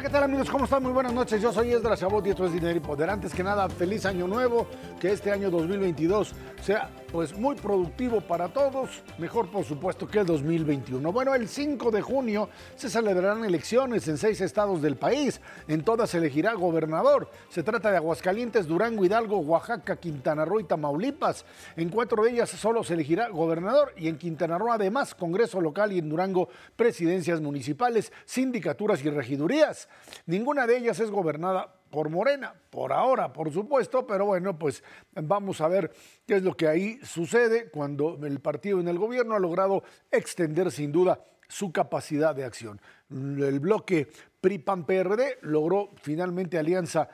¿qué tal amigos? ¿Cómo están? Muy buenas noches. Yo soy Esdras Chabot y esto es Dinero y Poder. Antes que nada, feliz año nuevo. Que este año 2022 sea pues muy productivo para todos. Mejor, por supuesto, que el 2021. Bueno, el 5 de junio se celebrarán elecciones en seis estados del país. En todas se elegirá gobernador. Se trata de Aguascalientes, Durango, Hidalgo, Oaxaca, Quintana Roo y Tamaulipas. En cuatro de ellas solo se elegirá gobernador y en Quintana Roo además Congreso local y en Durango presidencias municipales, sindicaturas y regidurías. Ninguna de ellas es gobernada por Morena, por ahora, por supuesto, pero bueno, pues vamos a ver qué es lo que ahí sucede cuando el partido en el gobierno ha logrado extender sin duda su capacidad de acción. El bloque PRI-PAN-PRD logró finalmente alianza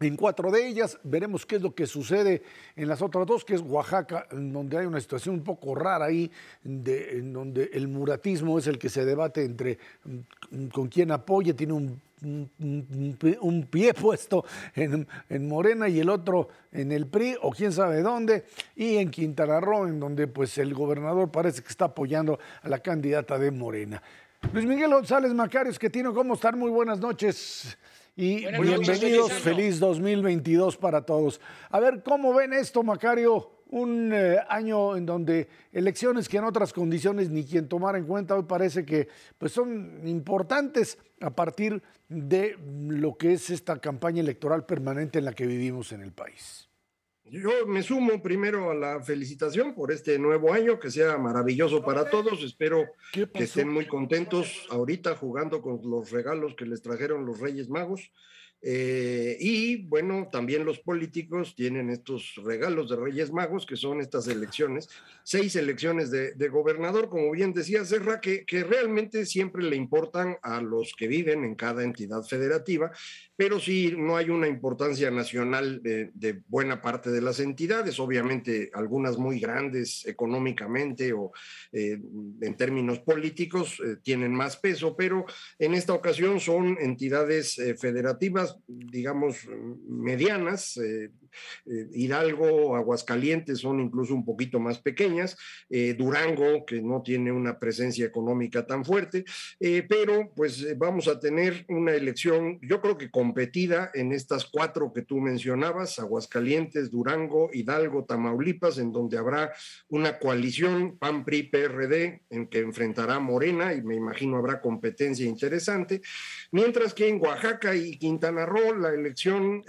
en cuatro de ellas. Veremos qué es lo que sucede en las otras dos, que es Oaxaca, en donde hay una situación un poco rara ahí, en donde el muratismo es el que se debate entre mm, con quién apoya, tiene un, un, un pie puesto en, en, Morena y el otro en el PRI, o quién sabe dónde, y en Quintana Roo, en donde pues el gobernador parece que está apoyando a la candidata de Morena. Luis Miguel González Macarios, que tiene cómo estar, muy buenas noches. Y Buenas bienvenidos, noches, feliz 2022 para todos. A ver, ¿cómo ven esto, Macario? Un eh, año en donde elecciones que en otras condiciones ni quien tomara en cuenta hoy parece que pues son importantes a partir de lo que es esta campaña electoral permanente en la que vivimos en el país. Yo me sumo primero a la felicitación por este nuevo año, que sea maravilloso para todos. Espero ¿Qué que estén muy contentos ahorita jugando con los regalos que les trajeron los Reyes Magos. Eh, y bueno, también los políticos tienen estos regalos de Reyes Magos, que son estas elecciones, seis elecciones de, de gobernador, como bien decía Serra, que, que realmente siempre le importan a los que viven en cada entidad federativa, pero sí no hay una importancia nacional de, buena parte de las entidades, obviamente algunas muy grandes económicamente o eh, en términos políticos eh, tienen más peso, pero en esta ocasión son entidades eh, federativas digamos, medianas. Eh, Hidalgo, Aguascalientes son incluso un poquito más pequeñas. Eh, Durango, que no tiene una presencia económica tan fuerte. eh, pero pues vamos a tener una elección, yo creo que competida en estas cuatro que tú mencionabas, Aguascalientes, Durango, Hidalgo, Tamaulipas, en donde habrá una coalición PAN-PRI-PRD en que enfrentará Morena y me imagino habrá competencia interesante. Mientras que en Oaxaca y Quintana Roo la elección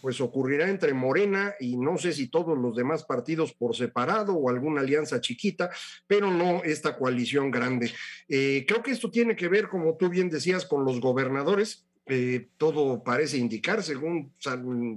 pues ocurrirá entre Morena y no sé si todos los demás partidos por separado o alguna alianza chiquita, pero no esta coalición grande. Eh, creo que esto tiene que ver, como tú bien decías, con los gobernadores. Eh, todo parece indicar, según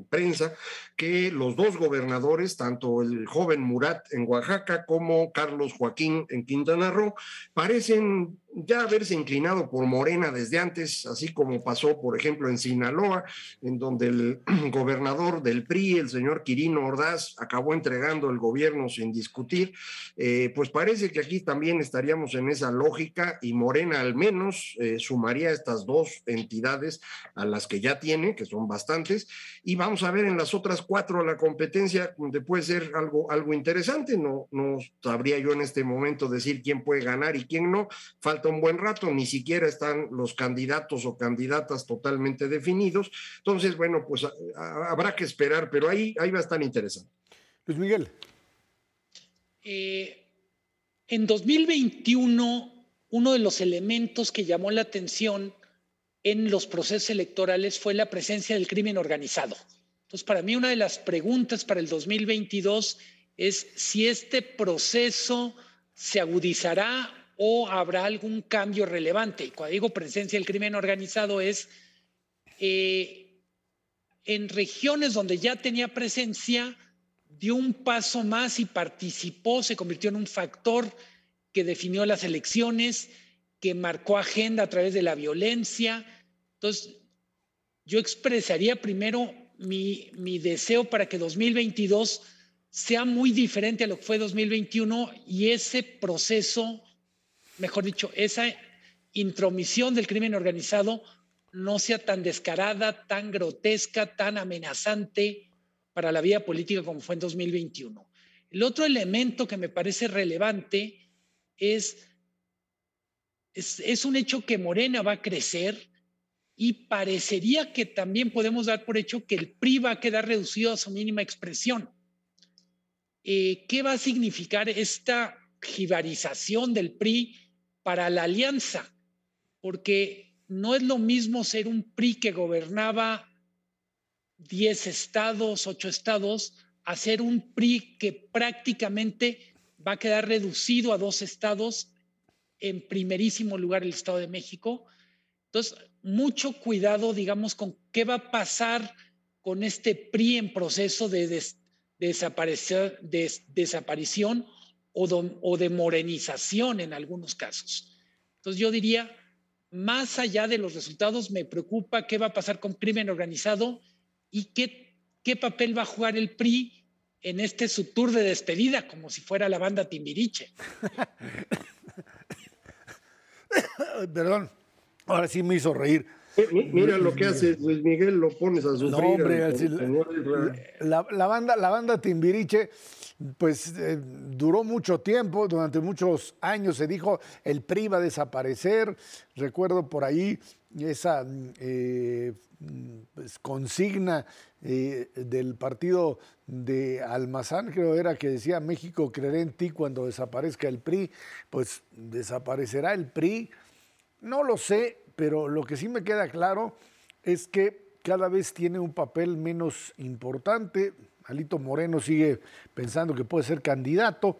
prensa, que los dos gobernadores, tanto el joven Murat en Oaxaca como Carlos Joaquín en Quintana Roo, parecen ya haberse inclinado por Morena desde antes, así como pasó, por ejemplo, en Sinaloa, en donde el gobernador del PRI, el señor Quirino Ordaz, acabó entregando el gobierno sin discutir. Eh, pues parece que aquí también estaríamos en esa lógica y Morena al menos eh, sumaría estas dos entidades a las que ya tiene, que son bastantes, y vamos a ver en las otras cuatro la competencia, donde puede ser algo, algo interesante. No, no sabría yo en este momento decir quién puede ganar y quién no. Falta un buen rato, ni siquiera están los candidatos o candidatas totalmente definidos. Entonces, bueno, pues a- a- habrá que esperar, pero ahí, ahí va a estar interesante. Luis Miguel. Eh, en 2021, uno de los elementos que llamó la atención en los procesos electorales fue la presencia del crimen organizado. Entonces, para mí, una de las preguntas para el 2022 es si este proceso se agudizará o habrá algún cambio relevante. Y cuando digo presencia del crimen organizado es eh, en regiones donde ya tenía presencia, dio un paso más y participó, se convirtió en un factor que definió las elecciones, que marcó agenda a través de la violencia. Entonces, yo expresaría primero mi, mi deseo para que 2022 sea muy diferente a lo que fue 2021 y ese proceso, mejor dicho, esa intromisión del crimen organizado no sea tan descarada, tan grotesca, tan amenazante para la vida política como fue en 2021. El otro elemento que me parece relevante es, es, un hecho que Morena va a crecer y parecería que también podemos dar por hecho que el PRI va a quedar reducido a su mínima expresión. Eh, ¿Qué va a significar esta jibarización del PRI para la alianza? Porque no es lo mismo ser un PRI que gobernaba 10 estados, 8 estados, a ser un PRI que prácticamente va a quedar reducido a dos estados, en primerísimo lugar el Estado de México. Entonces, mucho cuidado, digamos, con qué va a pasar con este PRI en proceso de, desaparecer, desaparición o de morenización en algunos casos. Entonces, yo diría, más allá de los resultados, me preocupa qué va a pasar con crimen organizado y qué, qué papel va a jugar el PRI en este su tour de despedida, como si fuera la banda Timbiriche. Perdón, ahora sí me hizo reír. Mira lo que hace Luis Miguel, lo pones a sufrir. No, hombre, la, la, banda, la banda Timbiriche, pues eh, duró mucho tiempo, durante muchos años se dijo el PRI va a desaparecer. Recuerdo por ahí esa eh, pues, consigna eh, del partido de Almazán, creo era que decía México creerá en ti cuando desaparezca el PRI, pues desaparecerá el PRI. No lo sé, pero lo que sí me queda claro es que cada vez tiene un papel menos importante. Alito Moreno sigue pensando que puede ser candidato.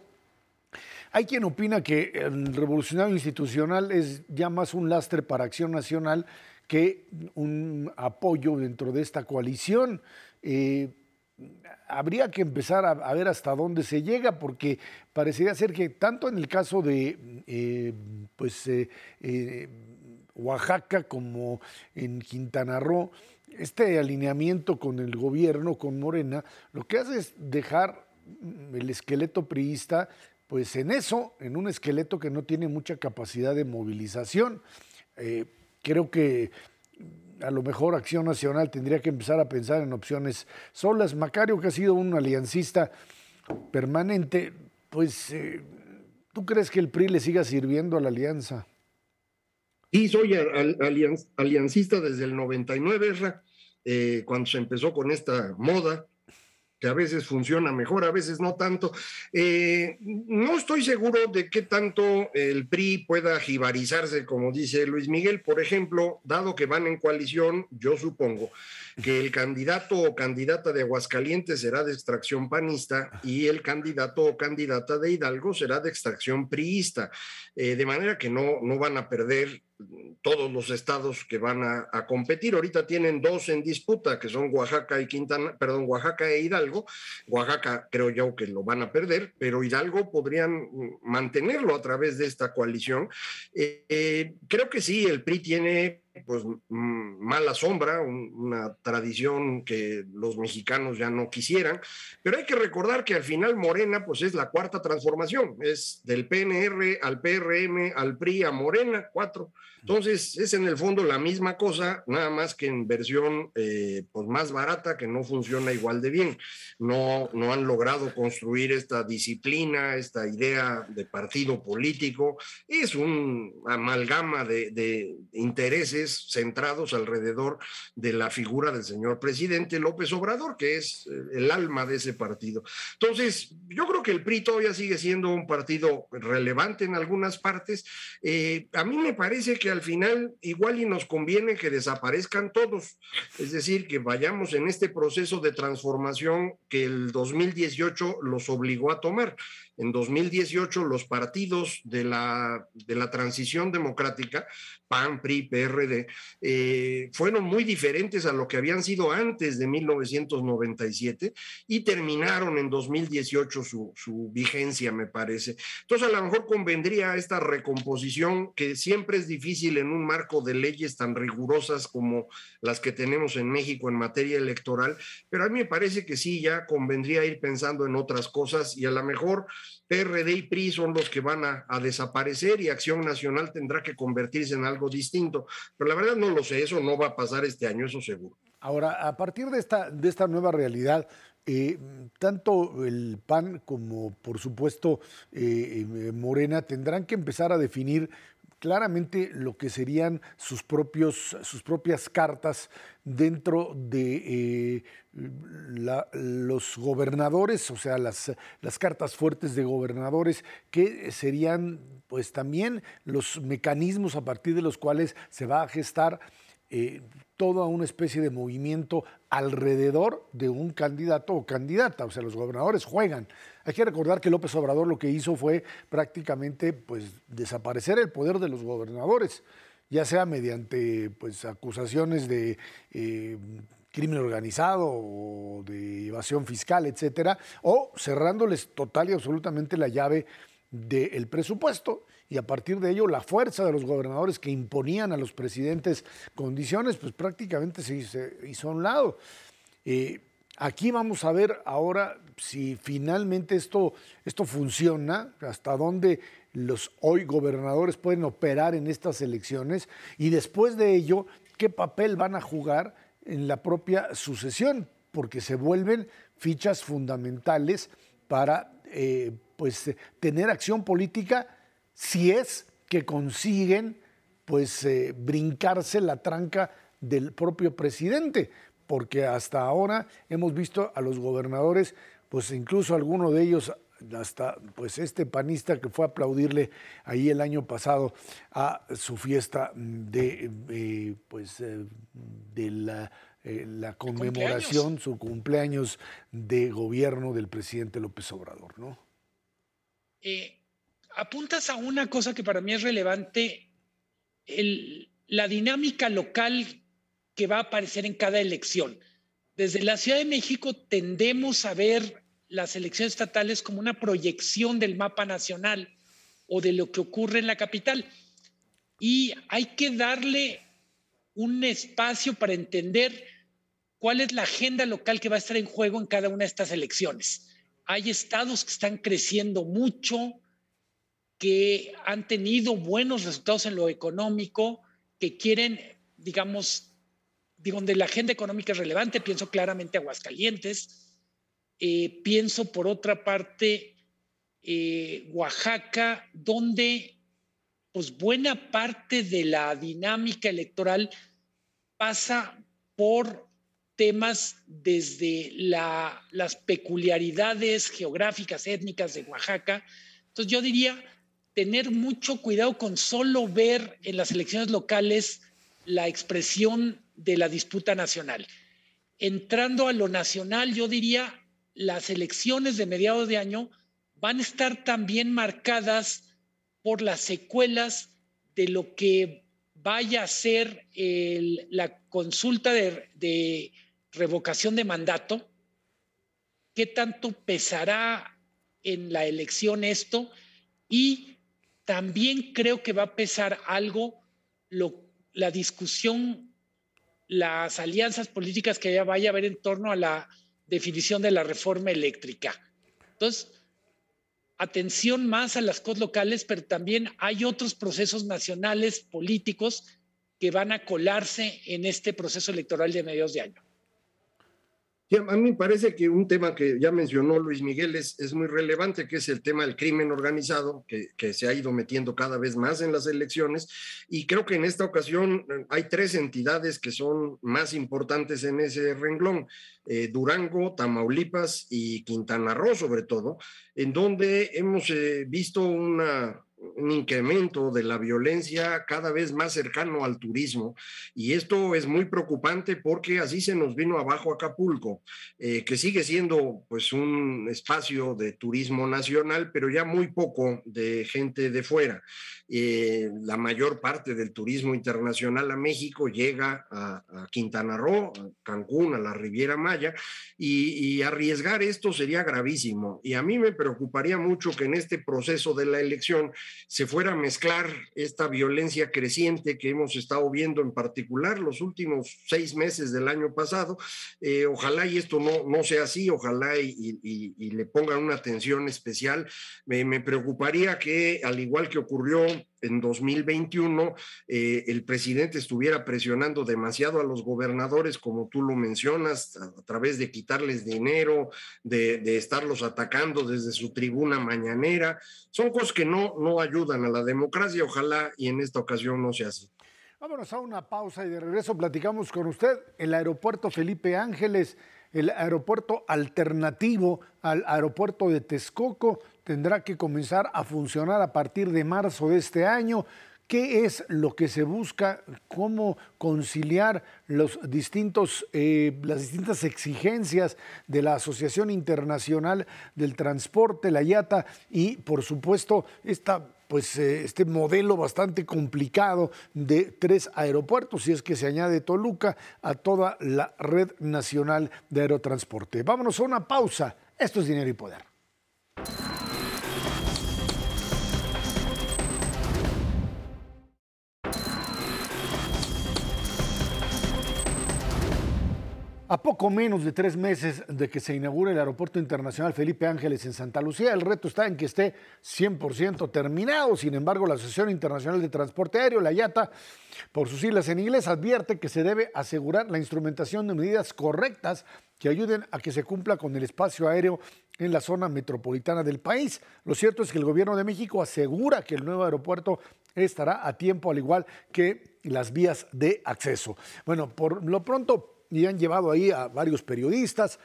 Hay quien opina que el revolucionario institucional es ya más un lastre para Acción Nacional que un apoyo dentro de esta coalición. Eh, habría que empezar a, ver hasta dónde se llega, porque parecería ser que tanto en el caso de eh, pues, eh, Oaxaca como en Quintana Roo, este alineamiento con el gobierno, con Morena, lo que hace es dejar el esqueleto priista pues en eso, en un esqueleto que no tiene mucha capacidad de movilización. Eh, creo que a lo mejor Acción Nacional tendría que empezar a pensar en opciones solas. Macario, que ha sido un aliancista permanente, pues, eh, ¿tú crees que el PRI le siga sirviendo a la alianza? Sí, soy aliancista desde el 99, eh, cuando se empezó con esta moda que a veces funciona mejor, a veces no tanto. Eh, no estoy seguro de qué tanto el PRI pueda jibarizarse, como dice Luis Miguel. Por ejemplo, dado que van en coalición, yo supongo que el candidato o candidata de Aguascalientes será de extracción panista y el candidato o candidata de Hidalgo será de extracción priista, eh, de manera que no, no van a perder todos los estados que van a, competir. Ahorita tienen dos en disputa, que son Oaxaca y Quintana, perdón, Oaxaca e Hidalgo. Oaxaca creo yo que lo van a perder, pero Hidalgo podrían mantenerlo a través de esta coalición. Eh, eh, creo que sí, el PRI tiene pues mala sombra, una tradición que los mexicanos ya no quisieran, pero hay que recordar que al final Morena pues es la cuarta transformación, es del PNR al PRM, al PRI, a Morena, cuatro. Entonces, es en el fondo la misma cosa, nada más que en versión eh, pues más barata, que no funciona igual de bien. No, no han logrado construir esta disciplina, esta idea de partido político. Es un amalgama de, de intereses centrados alrededor de la figura del señor presidente López Obrador, que es eh, el alma de ese partido. Entonces, yo creo que el PRI todavía sigue siendo un partido relevante en algunas partes. Eh, a mí me parece que al final igual y nos conviene que desaparezcan todos, es decir, que vayamos en este proceso de transformación que el 2018 los obligó a tomar en 2018 los partidos de la, de la transición democrática, PAN, PRI, PRD, eh, fueron muy diferentes a lo que habían sido antes de 1997 y terminaron en 2018 su, su vigencia, me parece. Entonces, a lo mejor convendría esta recomposición que siempre es difícil en un marco de leyes tan rigurosas como las que tenemos en México en materia electoral, pero a mí me parece que sí, ya convendría ir pensando en otras cosas y a lo mejor PRD y PRI son los que van a, desaparecer y Acción Nacional tendrá que convertirse en algo distinto. Pero la verdad no lo sé, eso no va a pasar este año, eso seguro. Ahora, a partir de esta, de esta nueva realidad, eh, tanto el PAN como, por supuesto, eh, eh, Morena tendrán que empezar a definir claramente lo que serían sus, propios, sus propias cartas dentro de eh, los gobernadores, o sea, las, las cartas fuertes de gobernadores, que serían pues también los mecanismos a partir de los cuales se va a gestar eh, toda una especie de movimiento alrededor de un candidato o candidata, o sea, los gobernadores juegan. Hay que recordar que López Obrador lo que hizo fue prácticamente pues, desaparecer el poder de los gobernadores, ya sea mediante pues, acusaciones de eh, crimen organizado o de evasión fiscal, etcétera, o cerrándoles total y absolutamente la llave del presupuesto y a partir de ello la fuerza de los gobernadores que imponían a los presidentes condiciones, pues prácticamente se, hizo a un lado. Eh, aquí vamos a ver ahora si finalmente esto, esto funciona, hasta dónde los hoy gobernadores pueden operar en estas elecciones y después de ello, qué papel van a jugar en la propia sucesión, porque se vuelven fichas fundamentales para eh, pues, tener acción política si es que consiguen pues eh, brincarse la tranca del propio presidente, porque hasta ahora hemos visto a los gobernadores, pues incluso alguno de ellos hasta pues este panista que fue a aplaudirle ahí el año pasado a su fiesta de eh, pues eh, de la, la conmemoración, su cumpleaños de gobierno del presidente López Obrador, ¿no? apuntas a una cosa que para mí es relevante, la dinámica local que va a aparecer en cada elección. Desde la Ciudad de México tendemos a ver las elecciones estatales como una proyección del mapa nacional o de lo que ocurre en la capital. Y hay que darle un espacio para entender cuál es la agenda local que va a estar en juego en cada una de estas elecciones. Hay estados que están creciendo mucho, que han tenido buenos resultados en lo económico, que quieren, digamos, donde la agenda económica es relevante, pienso claramente Aguascalientes, eh, pienso por otra parte eh, Oaxaca, donde pues buena parte de la dinámica electoral pasa por temas desde las peculiaridades geográficas, étnicas de Oaxaca. Entonces yo diría, tener mucho cuidado con solo ver en las elecciones locales la expresión de la disputa nacional. Entrando a lo nacional, yo diría, las elecciones de mediados de año van a estar también marcadas por las secuelas de lo que vaya a ser la consulta de, revocación de mandato, qué tanto pesará en la elección esto y también creo que va a pesar algo la discusión, las alianzas políticas que vaya a haber en torno a la definición de la reforma eléctrica. Entonces, atención más a las cosas locales, pero también hay otros procesos nacionales políticos que van a colarse en este proceso electoral de mediados de año a mí me parece que un tema que ya mencionó Luis Miguel es, muy relevante, que es el tema del crimen organizado, que, que, se ha ido metiendo cada vez más en las elecciones. Y creo que en esta ocasión eh, hay tres entidades que son más importantes en ese renglón. Eh, Durango, Tamaulipas y Quintana Roo, sobre todo, en donde hemos eh, visto una, un incremento de la violencia cada vez más cercano al turismo. Y esto es muy preocupante porque así se nos vino abajo Acapulco, eh, que sigue siendo pues un espacio de turismo nacional, pero ya muy poco de gente de fuera. Eh, la mayor parte del turismo internacional a México llega a, Quintana Roo, a Cancún, a la Riviera Maya, y, arriesgar esto sería gravísimo. Y a mí me preocuparía mucho que en este proceso de la elección se fuera a mezclar esta violencia creciente que hemos estado viendo en particular los últimos seis meses del año pasado. Eh, ojalá y esto no, no sea así, ojalá y, le pongan una atención especial. me preocuparía que, al igual que ocurrió en 2021 eh, el presidente estuviera presionando demasiado a los gobernadores, como tú lo mencionas, a, través de quitarles dinero, de, estarlos atacando desde su tribuna mañanera. Son cosas que no, no ayudan a la democracia, ojalá y en esta ocasión no sea así. Vámonos a una pausa y de regreso platicamos con usted. El aeropuerto Felipe Ángeles, el aeropuerto alternativo al aeropuerto de Texcoco, tendrá que comenzar a funcionar a partir de marzo de este año. ¿Qué es lo que se busca? ¿Cómo conciliar los distintos, eh, las distintas exigencias de la Asociación Internacional del Transporte, la IATA, y por supuesto pues eh, este modelo bastante complicado de tres aeropuertos, si es que se añade Toluca a toda la red nacional de aerotransporte. Vámonos a una pausa. Esto es Dinero y Poder. A poco menos de tres meses de que se inaugure el Aeropuerto Internacional Felipe Ángeles en Santa Lucía, el reto está en que esté 100% terminado. Sin embargo, la Asociación Internacional de Transporte Aéreo, la IATA, por sus siglas en inglés, advierte que se debe asegurar la instrumentación de medidas correctas que ayuden a que se cumpla con el espacio aéreo en la zona metropolitana del país. Lo cierto es que el gobierno de México asegura que el nuevo aeropuerto estará a tiempo, al igual que las vías de acceso. Bueno, por lo pronto y han llevado ahí a varios periodistas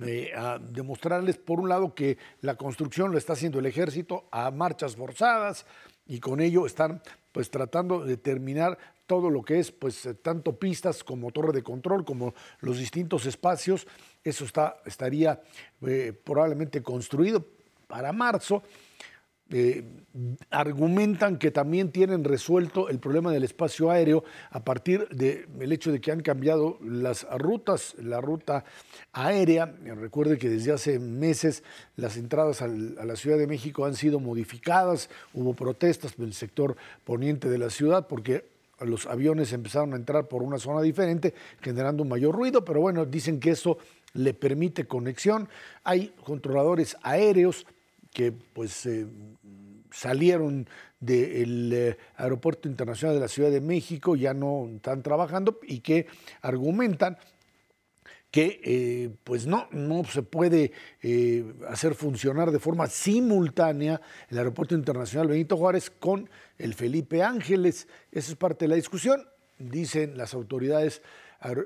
eh, a demostrarles, por un lado, que la construcción lo está haciendo el ejército a marchas forzadas y con ello están pues tratando de terminar todo lo que es pues tanto pistas como torre de control como los distintos espacios. Eso está estaría eh, probablemente construido para marzo eh, argumentan que también tienen resuelto el problema del espacio aéreo a partir del hecho de que han cambiado las rutas, la ruta aérea. Recuerde que desde hace meses las entradas a la Ciudad de México han sido modificadas, hubo protestas del sector poniente de la ciudad porque los aviones empezaron a entrar por una zona diferente, generando un mayor ruido, pero bueno, dicen que eso le permite conexión. Hay controladores aéreos que pues eh, salieron del eh, Aeropuerto Internacional de la Ciudad de México, ya no están trabajando y que argumentan que eh, pues no, no se puede hacer funcionar de forma simultánea el Aeropuerto Internacional Benito Juárez con el Felipe Ángeles. Esa es parte de la discusión, dicen las autoridades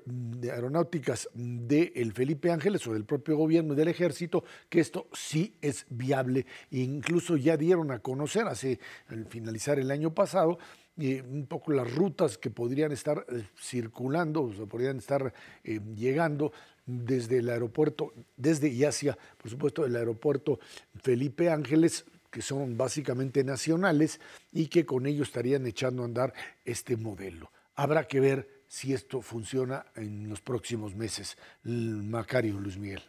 de aeronáuticas del Felipe Ángeles o del propio gobierno y del ejército que esto sí es viable. Incluso ya dieron a conocer hace al finalizar el año pasado eh, un poco las rutas que podrían estar eh, circulando, o sea, podrían estar eh, llegando desde el aeropuerto, desde y hacia, por supuesto, el aeropuerto Felipe Ángeles, que son básicamente nacionales y que con ello estarían echando a andar este modelo. Habrá que ver si esto funciona en los próximos meses. Macario Luis Miguel.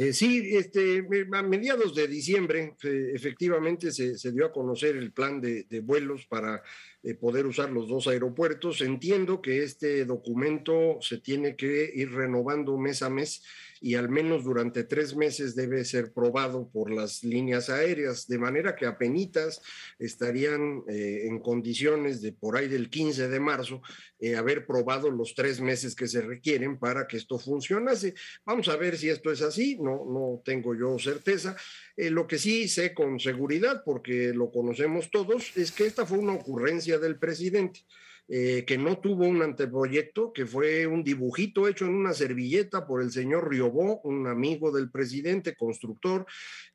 Eh, sí, este, a mediados de diciembre efectivamente se, dio a conocer el plan de, vuelos para eh, poder usar los dos aeropuertos. Entiendo que este documento se tiene que ir renovando mes a mes y al menos durante tres meses debe ser probado por las líneas aéreas, de manera que apenitas estarían eh, en condiciones de por ahí del 15 de marzo eh, haber probado los tres meses que se requieren para que esto funcionase. Vamos a ver si esto es así, no, no tengo yo certeza. Eh, lo que sí sé con seguridad, porque lo conocemos todos, es que esta fue una ocurrencia del presidente. Eh, que no tuvo un anteproyecto, que fue un dibujito hecho en una servilleta por el señor Riobó, un amigo del presidente, constructor,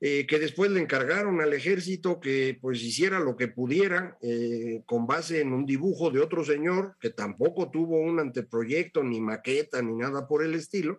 eh, que después le encargaron al ejército que pues hiciera lo que pudiera eh, con base en un dibujo de otro señor que tampoco tuvo un anteproyecto, ni maqueta, ni nada por el estilo.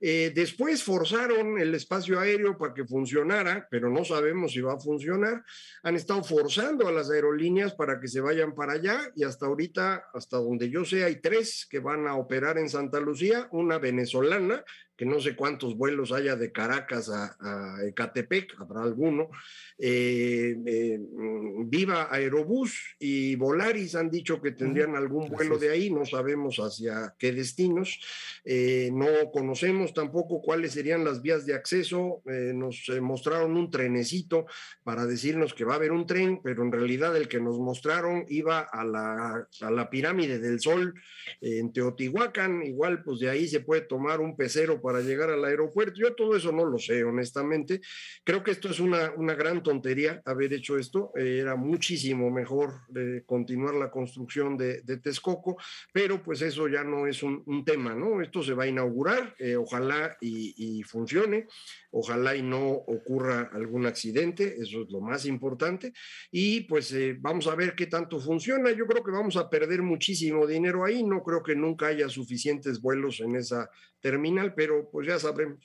después forzaron el espacio aéreo para que funcionara, pero no sabemos si va a funcionar. Han estado forzando a las aerolíneas para que se vayan para allá y hasta ahorita hasta donde yo sé, hay tres que van a operar en Santa Lucía, una venezolana que no sé cuántos vuelos haya de Caracas a, Ecatepec, habrá alguno. Eh, eh, mm, Viva Aerobús y Volaris han dicho que tendrían algún vuelo de ahí, no sabemos hacia qué destinos, eh, no conocemos tampoco cuáles serían las vías de acceso, nos mostraron un trenecito para decirnos que va a haber un tren, pero en realidad el que nos mostraron iba a la, a la pirámide del Sol en Teotihuacán, igual pues de ahí se puede tomar un pecero para llegar al aeropuerto. Yo todo eso no lo sé, honestamente. Creo que esto es una, una gran tontería haber hecho esto. Eh, era muchísimo mejor de continuar la construcción de, de, Texcoco, pero pues eso ya no es un, tema, ¿no? Esto se va a inaugurar, eh, ojalá y, funcione, ojalá y no ocurra algún accidente, eso es lo más importante. Y pues eh, vamos a ver qué tanto funciona. Yo creo que vamos a perder muchísimo dinero ahí, no creo que nunca haya suficientes vuelos en esa terminal, pero pues ya sabremos.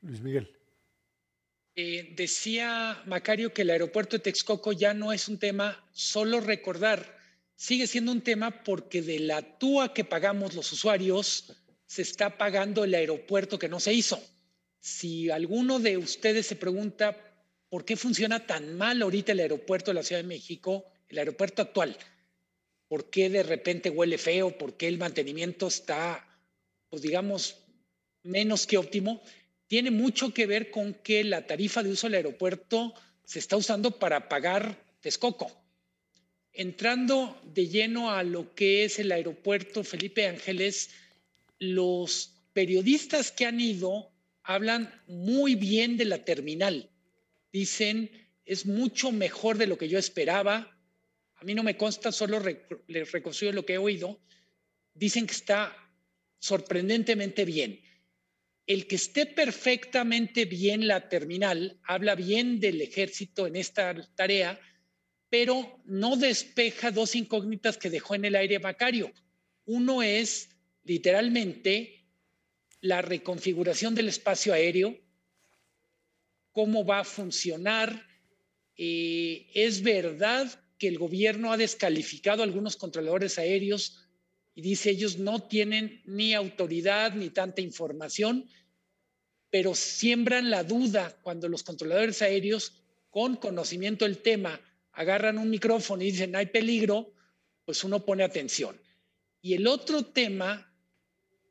Luis Miguel. Eh, decía Macario que el aeropuerto de Texcoco ya no es un tema solo recordar, sigue siendo un tema porque de la TUA que pagamos los usuarios se está pagando el aeropuerto que no se hizo. Si alguno de ustedes se pregunta por qué funciona tan mal ahorita el aeropuerto de la Ciudad de México, el aeropuerto actual, por qué de repente huele feo, por qué el mantenimiento está pues digamos, menos que óptimo, tiene mucho que ver con que la tarifa de uso del aeropuerto se está usando para pagar Texcoco. Entrando de lleno a lo que es el aeropuerto Felipe Ángeles, los periodistas que han ido hablan muy bien de la terminal. Dicen, es mucho mejor de lo que yo esperaba. A mí no me consta, solo les reconstruyo lo que he oído. Dicen que está sorprendentemente bien. El que esté perfectamente bien la terminal habla bien del ejército en esta tarea, pero no despeja dos incógnitas que dejó en el aire Macario. Uno es literalmente la reconfiguración del espacio aéreo, cómo va a funcionar. Eh, es verdad que el gobierno ha descalificado a algunos controladores aéreos y dice ellos no tienen ni autoridad ni tanta información, pero siembran la duda cuando los controladores aéreos con conocimiento del tema agarran un micrófono y dicen hay peligro, pues uno pone atención. Y el otro tema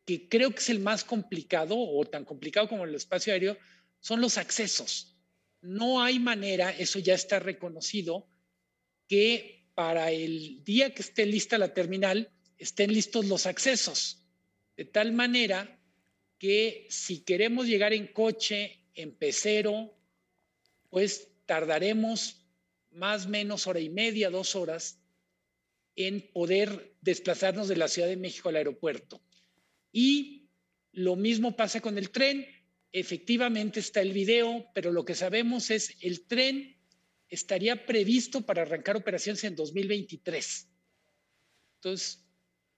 que creo que es el más complicado o tan complicado como el espacio aéreo son los accesos. No hay manera, eso ya está reconocido, que para el día que esté lista la terminal, estén listos los accesos, de tal manera que si queremos llegar en coche, en pecero, pues tardaremos más o menos hora y media, dos horas en poder desplazarnos de la Ciudad de México al aeropuerto. Y lo mismo pasa con el tren. Efectivamente está el video, pero lo que sabemos es el tren estaría previsto para arrancar operaciones en 2023. Entonces,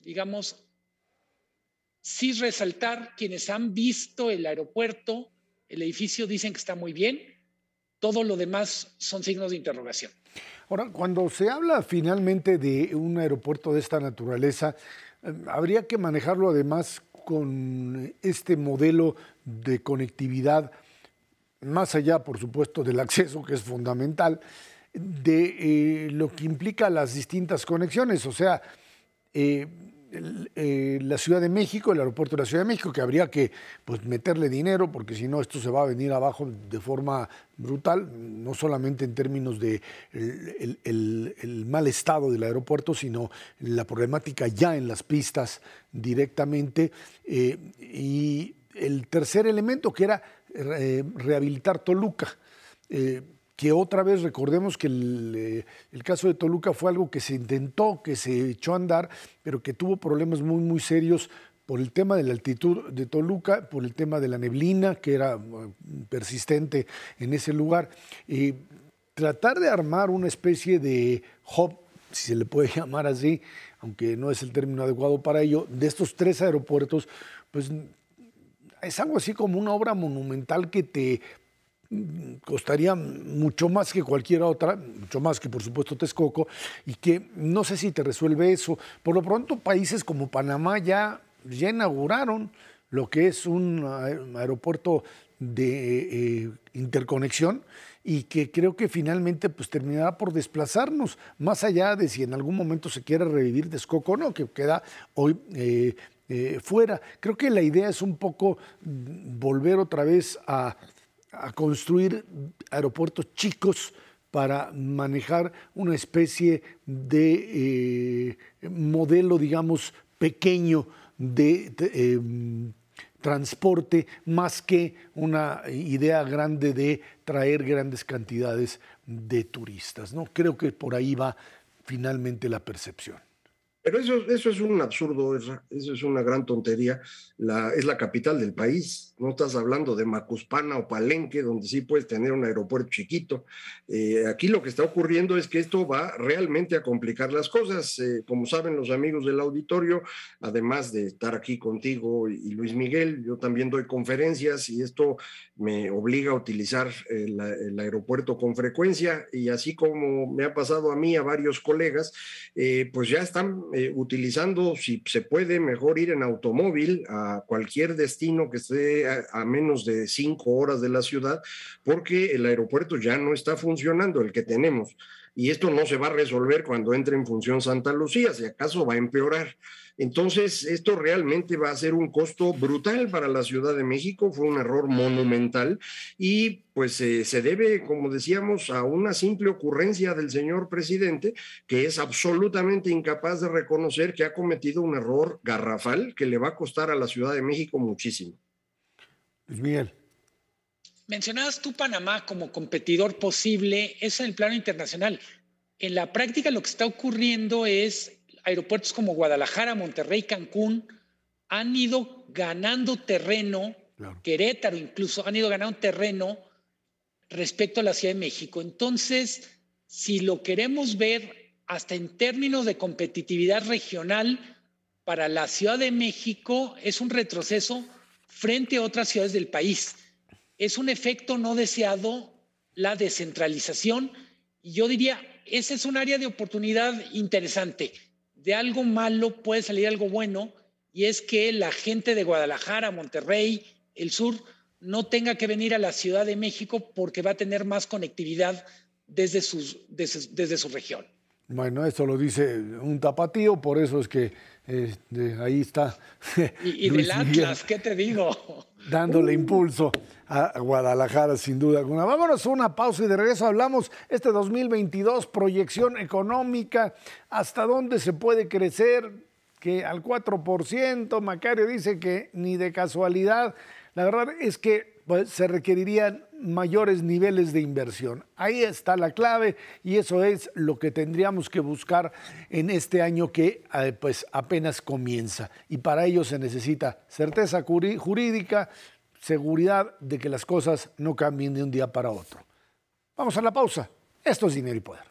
digamos, sí resaltar quienes han visto el aeropuerto, el edificio dicen que está muy bien, todo lo demás son signos de interrogación. Ahora, cuando se habla finalmente de un aeropuerto de esta naturaleza, eh, habría que manejarlo además con este modelo de conectividad, más allá, por supuesto, del acceso, que es fundamental, de eh, lo que implica las distintas conexiones. O sea, eh, eh, la Ciudad de México, el aeropuerto de la Ciudad de México, que habría que pues, meterle dinero, porque si no, esto se va a venir abajo de forma brutal, no solamente en términos de el, mal estado del aeropuerto, sino la problemática ya en las pistas directamente. Eh, y el tercer elemento, que era eh, rehabilitar Toluca que otra vez recordemos que eh, el, caso de Toluca fue algo que se intentó, que se echó a andar, pero que tuvo problemas muy, muy serios por el tema de la altitud de Toluca, por el tema de la neblina, que era persistente en ese lugar. Y tratar de armar una especie de hub, si se le puede llamar así, aunque no es el término adecuado para ello, de estos tres aeropuertos, pues es algo así como una obra monumental que te costaría mucho más que cualquier otra, mucho más que por supuesto Texcoco, y que no sé si te resuelve eso. Por lo pronto, países como Panamá ya, ya inauguraron lo que es un aeropuerto de eh, interconexión y que creo que finalmente pues terminará por desplazarnos, más allá de si en algún momento se quiere revivir Texcoco o no, que queda hoy eh, eh, fuera. Creo que la idea es un poco volver otra vez a, construir aeropuertos chicos para manejar una especie de modelo, digamos, pequeño de transporte más que una idea grande de traer grandes cantidades de turistas. ¿no? Creo que por ahí va finalmente la percepción. Pero eso, eso es un absurdo, eso, es una gran tontería. La, es la capital del país. No estás hablando de Macuspana o Palenque, donde sí puedes tener un aeropuerto chiquito. Eh, aquí lo que está ocurriendo es que esto va realmente a complicar las cosas. Eh, como saben los amigos del auditorio, además de estar aquí contigo y, Luis Miguel, yo también doy conferencias y esto me obliga a utilizar el, el aeropuerto con frecuencia. Y así como me ha pasado a mí, a varios colegas, eh, pues ya están eh, utilizando, si se puede, mejor ir en automóvil a cualquier destino que esté a, menos de cinco horas de la ciudad, porque el aeropuerto ya no está funcionando, el que tenemos. Y esto no se va a resolver cuando entre en función Santa Lucía, si acaso va a empeorar. Entonces, esto realmente va a ser un costo brutal para la Ciudad de México, fue un error monumental y pues eh, se debe, como decíamos, a una simple ocurrencia del señor presidente que es absolutamente incapaz de reconocer que ha cometido un error garrafal que le va a costar a la Ciudad de México muchísimo. Luis Miguel. Mencionabas tú Panamá como competidor posible, eso en el plano internacional. En la práctica lo que está ocurriendo es aeropuertos como Guadalajara, Monterrey, Cancún han ido ganando terreno, Querétaro incluso, han ido ganando terreno respecto a la Ciudad de México. Entonces, si lo queremos ver hasta en términos de competitividad regional, para la Ciudad de México es un retroceso frente a otras ciudades del país. Es un efecto no deseado la descentralización y yo diría, ese es un área de oportunidad interesante de algo malo puede salir algo bueno y es que la gente de Guadalajara, Monterrey, el sur, no tenga que venir a la Ciudad de México porque va a tener más conectividad desde, sus, desde, su región. Bueno, esto lo dice un tapatío, por eso es que este, ahí está. Y, y del Atlas, ¿qué te digo? Dándole impulso a Guadalajara, sin duda alguna. Vámonos a una pausa y de regreso hablamos este 2022, proyección económica, hasta dónde se puede crecer, que al 4%, Macario dice que ni de casualidad. La verdad es que pues, se requerirían mayores niveles de inversión. Ahí está la clave y eso es lo que tendríamos que buscar en este año que eh, pues apenas comienza. Y para ello se necesita certeza jurídica, seguridad de que las cosas no cambien de un día para otro. Vamos a la pausa. Esto es Dinero y Poder.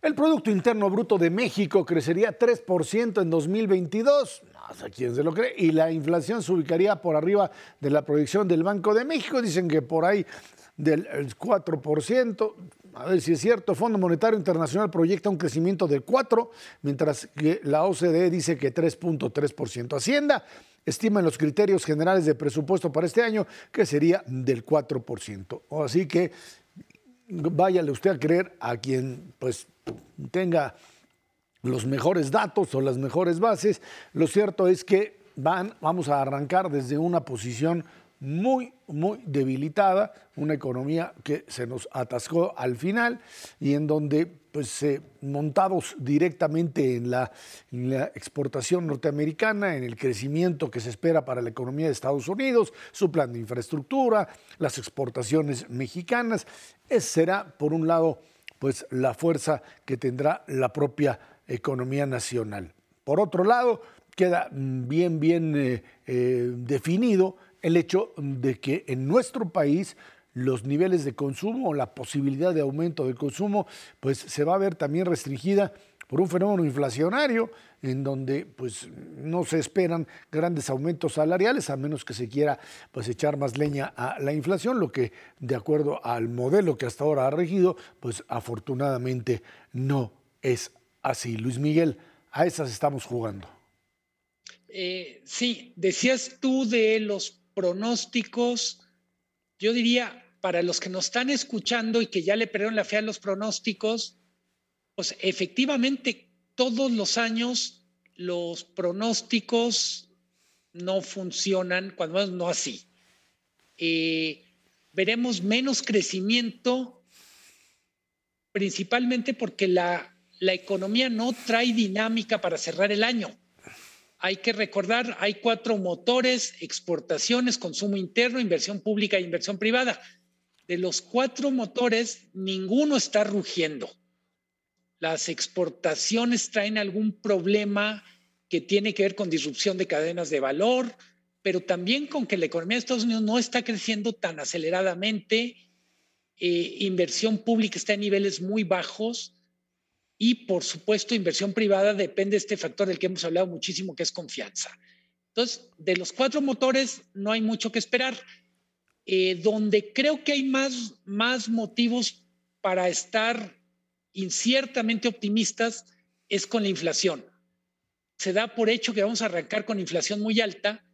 El Producto Interno Bruto de México crecería 3% en 2022, no sé quién se lo cree, y la inflación se ubicaría por arriba de la proyección del Banco de México. Dicen que por ahí del 4%. A ver si es cierto, Fondo Monetario Internacional proyecta un crecimiento del 4%, mientras que la OCDE dice que 3.3%. Hacienda estima en los criterios generales de presupuesto para este año que sería del 4%. Así que váyale usted a creer a quien pues tenga los mejores datos o las mejores bases. Lo cierto es que van, vamos a arrancar desde una posición muy, muy debilitada, una economía que se nos atascó al final y en donde, pues, montados directamente en la, exportación norteamericana, en el crecimiento que se espera para la economía de Estados Unidos, su plan de infraestructura, las exportaciones mexicanas, esa será, por un lado, pues, la fuerza que tendrá la propia economía nacional. Por otro lado, queda bien, bien eh, eh, definido el hecho de que en nuestro país los niveles de consumo o la posibilidad de aumento del consumo, pues se va a ver también restringida por un fenómeno inflacionario en donde pues no se esperan grandes aumentos salariales a menos que se quiera pues echar más leña a la inflación, lo que de acuerdo al modelo que hasta ahora ha regido, pues afortunadamente no es así. Luis Miguel, a esas estamos jugando. Eh, sí, decías tú de los pronósticos, yo diría, para los que nos están escuchando y que ya le perdieron la fe a los pronósticos, pues efectivamente todos los años los pronósticos no funcionan, cuando no así. Eh, veremos menos crecimiento, principalmente porque la, la economía no trae dinámica para cerrar el año hay que recordar, hay cuatro motores, exportaciones, consumo interno, inversión pública e inversión privada. De los cuatro motores, ninguno está rugiendo. Las exportaciones traen algún problema que tiene que ver con disrupción de cadenas de valor, pero también con que la economía de Estados Unidos no está creciendo tan aceleradamente, eh, inversión pública está en niveles muy bajos y, por supuesto, inversión privada depende de este factor del que hemos hablado muchísimo, que es confianza. Entonces, de los cuatro motores no hay mucho que esperar. Eh, donde creo que hay más, más motivos para estar inciertamente optimistas es con la inflación. Se da por hecho que vamos a arrancar con inflación muy alta,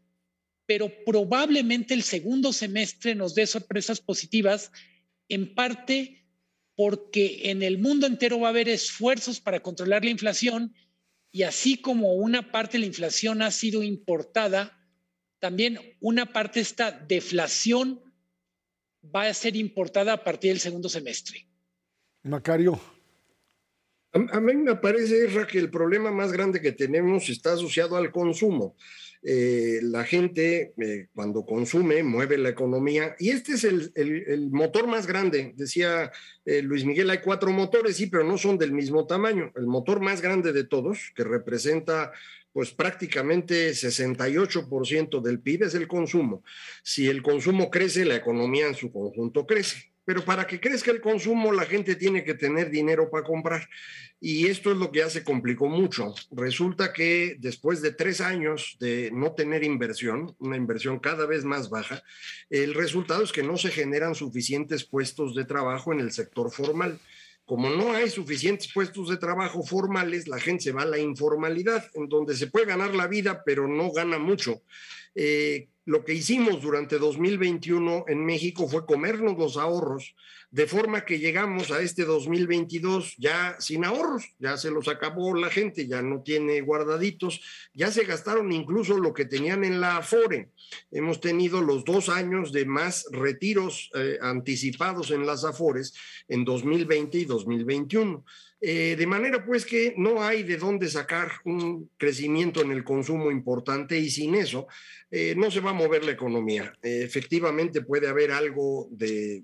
pero probablemente el segundo semestre nos dé sorpresas positivas, en parte porque en el mundo entero va a haber esfuerzos para controlar la inflación y así como una parte de la inflación ha sido importada, también una parte de esta deflación va a ser importada a partir del segundo semestre. Macario. A, mí me parece, que el problema más grande que tenemos está asociado al consumo. Eh, la gente eh, cuando consume mueve la economía y este es el, motor más grande. Decía eh, Luis Miguel, hay cuatro motores, sí, pero no son del mismo tamaño. El motor más grande de todos, que representa pues prácticamente 68% del PIB es el consumo. Si el consumo crece, la economía en su conjunto crece. Pero para que crezca el consumo, la gente tiene que tener dinero para comprar. Y esto es lo que ya se complicó mucho. Resulta que después de tres años de no tener inversión, una inversión cada vez más baja, el resultado es que no se generan suficientes puestos de trabajo en el sector formal. Como no hay suficientes puestos de trabajo formales, la gente se va a la informalidad, en donde se puede ganar la vida, pero no gana mucho. Eh, lo que hicimos durante 2021 en México fue comernos los ahorros, de forma que llegamos a este 2022 ya sin ahorros, ya se los acabó la gente, ya no tiene guardaditos, ya se gastaron incluso lo que tenían en la Afore. Hemos tenido los dos años de más retiros eh, anticipados en las Afores en 2020 y 2021. Eh, de manera pues que no hay de dónde sacar un crecimiento en el consumo importante y sin eso eh, no se va mover la economía. Eh, efectivamente puede haber algo de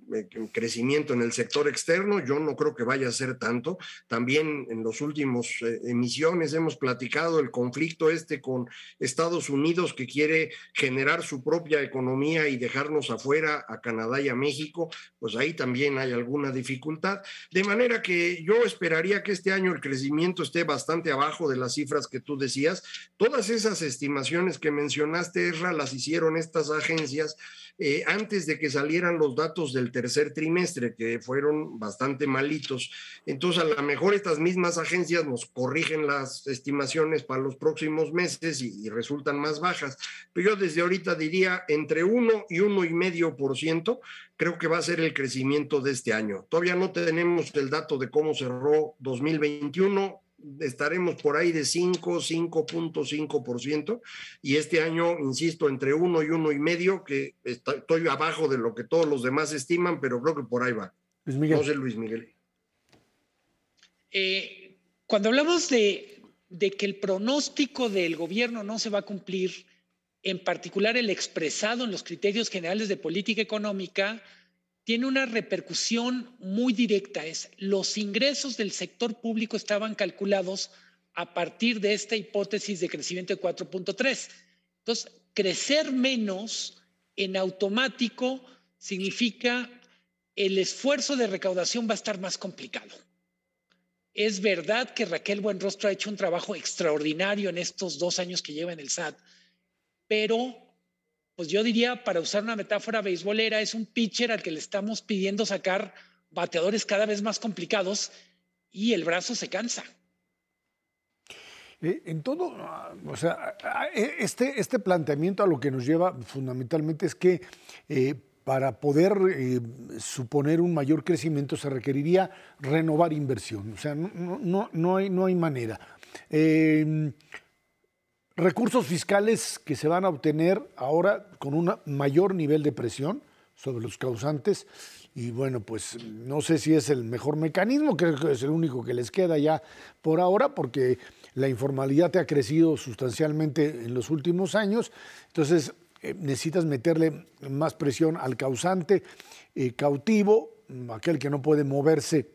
crecimiento en el sector externo, yo no creo que vaya a ser tanto. También en los últimos emisiones hemos platicado el conflicto este con Estados Unidos que quiere generar su propia economía y dejarnos afuera a Canadá y a México, pues ahí también hay alguna dificultad. De manera que yo esperaría que este año el crecimiento esté bastante abajo de las cifras que tú decías. Todas esas estimaciones que mencionaste, Esra, las hicieron estas agencias eh, antes de que salieran los datos del tercer trimestre, que fueron bastante malitos. Entonces, a lo mejor estas mismas agencias nos corrigen las estimaciones para los próximos meses y, resultan más bajas. Pero yo desde ahorita diría entre 1 y 1,5% creo que va a ser el crecimiento de este año. Todavía no tenemos el dato de cómo cerró 2021, estaremos por ahí de 5, 5.5%, y este año, insisto, entre 1 y 1,5, que estoy abajo de lo que todos los demás estiman, pero creo que por ahí va. Luis Miguel. No sé, Luis Miguel. Eh, cuando hablamos de, de que el pronóstico del gobierno no se va a cumplir, en particular el expresado en los criterios generales de política económica, tiene una repercusión muy directa. Es los ingresos del sector público estaban calculados a partir de esta hipótesis de crecimiento de 4.3. Entonces, crecer menos en automático significa el esfuerzo de recaudación va a estar más complicado. Es verdad que Raquel Buenrostro ha hecho un trabajo extraordinario en estos dos años que lleva en el SAT, pero pues yo diría, para usar una metáfora beisbolera, es un pitcher al que le estamos pidiendo sacar bateadores cada vez más complicados y el brazo se cansa. Eh, en todo, o sea, e, este, este planteamiento a lo que nos lleva fundamentalmente es que eh, para poder eh, suponer un mayor crecimiento se requeriría renovar inversión. O sea, no, no, hay, no hay manera. Recursos fiscales que se van a obtener ahora con un mayor nivel de presión sobre los causantes. Y bueno, pues no sé si es el mejor mecanismo, creo que es el único que les queda ya por ahora, porque la informalidad te ha crecido sustancialmente en los últimos años, entonces eh, necesitas meterle más presión al causante eh, cautivo, aquel que no puede moverse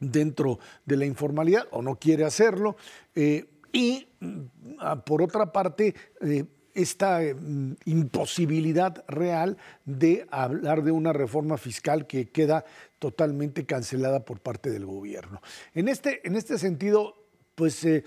dentro de la informalidad o no quiere hacerlo, eh, y mm, por otra parte, esta mm, imposibilidad real de hablar de una reforma fiscal que queda totalmente cancelada por parte del gobierno. En este, en este sentido, pues eh,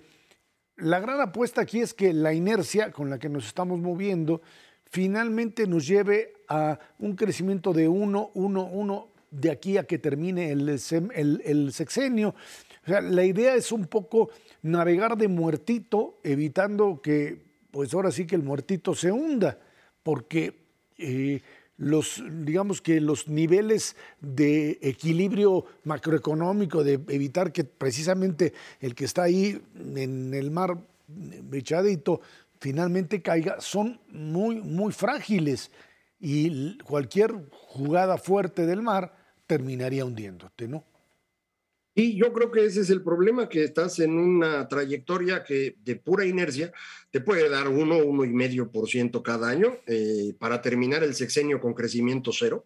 la gran apuesta aquí es que la inercia con la que nos estamos moviendo finalmente nos lleve a un crecimiento de 1, 1, 1 de aquí a que termine el sexenio. O sea, la idea es un poco navegar de muertito, evitando que pues ahora sí que el muertito se hunda, porque eh, los, digamos que los niveles de equilibrio macroeconómico, de evitar que precisamente el que está ahí en el mar echadito finalmente caiga, son muy, muy frágiles y cualquier jugada fuerte del mar terminaría hundiéndote, ¿no? Y yo creo que ese es el problema, que estás en una trayectoria que de pura inercia te puede dar uno, uno y medio por ciento cada año eh, para terminar el sexenio con crecimiento cero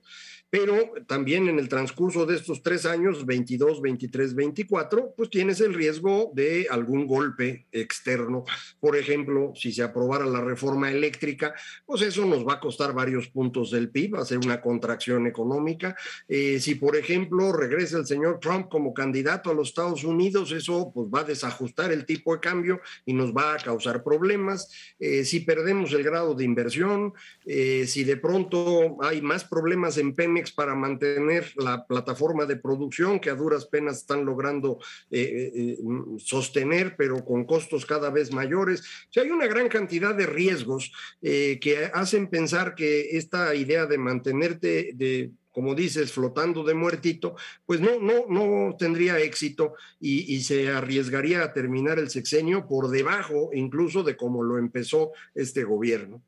pero también en el transcurso de estos tres años, 22, 23, 24, pues tienes el riesgo de algún golpe externo. Por ejemplo, si se aprobara la reforma eléctrica, pues eso nos va a costar varios puntos del PIB, va a ser una contracción económica. Eh, si, por ejemplo, regresa el señor Trump como candidato a los Estados Unidos, eso pues va a desajustar el tipo de cambio y nos va a causar problemas. Eh, si perdemos el grado de inversión, eh, si de pronto hay más problemas en Pemex, para mantener la plataforma de producción que a duras penas están logrando eh, eh, eh, sostener, pero con costos cada vez mayores. O hay una gran cantidad de riesgos que hacen pensar que esta idea de mantenerte de como dices, flotando de muertito, pues no, no, no tendría éxito y, se arriesgaría a terminar el sexenio por debajo incluso de como lo empezó este gobierno.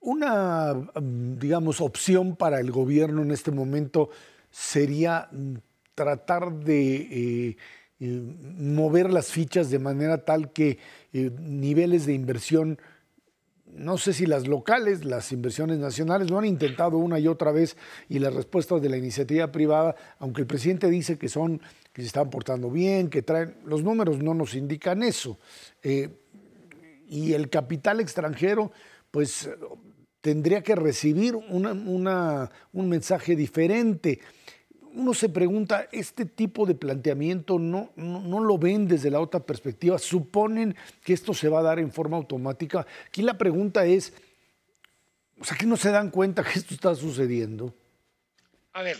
Una, digamos, opción para el gobierno en este momento sería mm, tratar de eh, eh, mover las fichas de manera tal que eh, niveles de inversión, no sé si las locales, las inversiones nacionales, lo han intentado una y otra vez y las respuestas de la iniciativa privada, aunque el presidente dice que son, que se están portando bien, que traen, los números no nos indican eso. y el capital extranjero, pues tendría que recibir un mensaje diferente. Uno se pregunta, ¿este tipo de planteamiento no, no, lo ven desde la otra perspectiva? ¿Suponen que esto se va a dar en forma automática? Aquí la pregunta es, o sea, que no se dan cuenta que esto está sucediendo? A ver,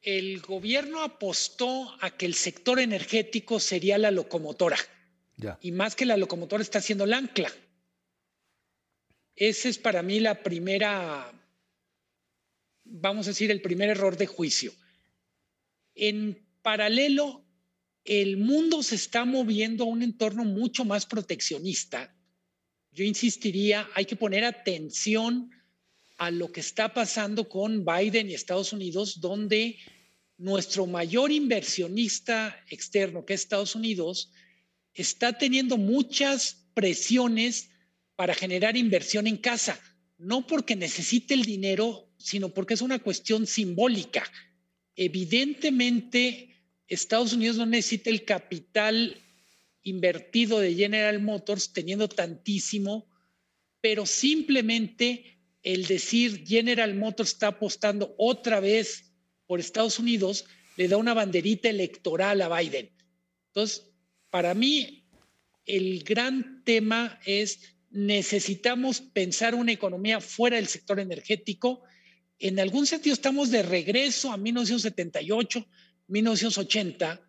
el gobierno apostó a que el sector energético sería la locomotora. Y más que la locomotora está siendo el ancla. Ese es para mí la primera, vamos a decir, el primer error de juicio. En paralelo, el mundo se está moviendo a un entorno mucho más proteccionista. Yo insistiría, hay que poner atención a lo que está pasando con Biden y Estados Unidos, donde nuestro mayor inversionista externo, que es Estados Unidos, está teniendo muchas presiones para generar inversión en casa, no porque necesite el dinero, sino porque es una cuestión simbólica. Evidentemente, Estados Unidos no necesita el capital invertido de General Motors teniendo tantísimo, pero simplemente el decir General Motors está apostando otra vez por Estados Unidos le da una banderita electoral a Biden. Entonces, para mí, el gran tema es necesitamos pensar una economía fuera del sector energético. En algún sentido estamos de regreso a 1978, 1980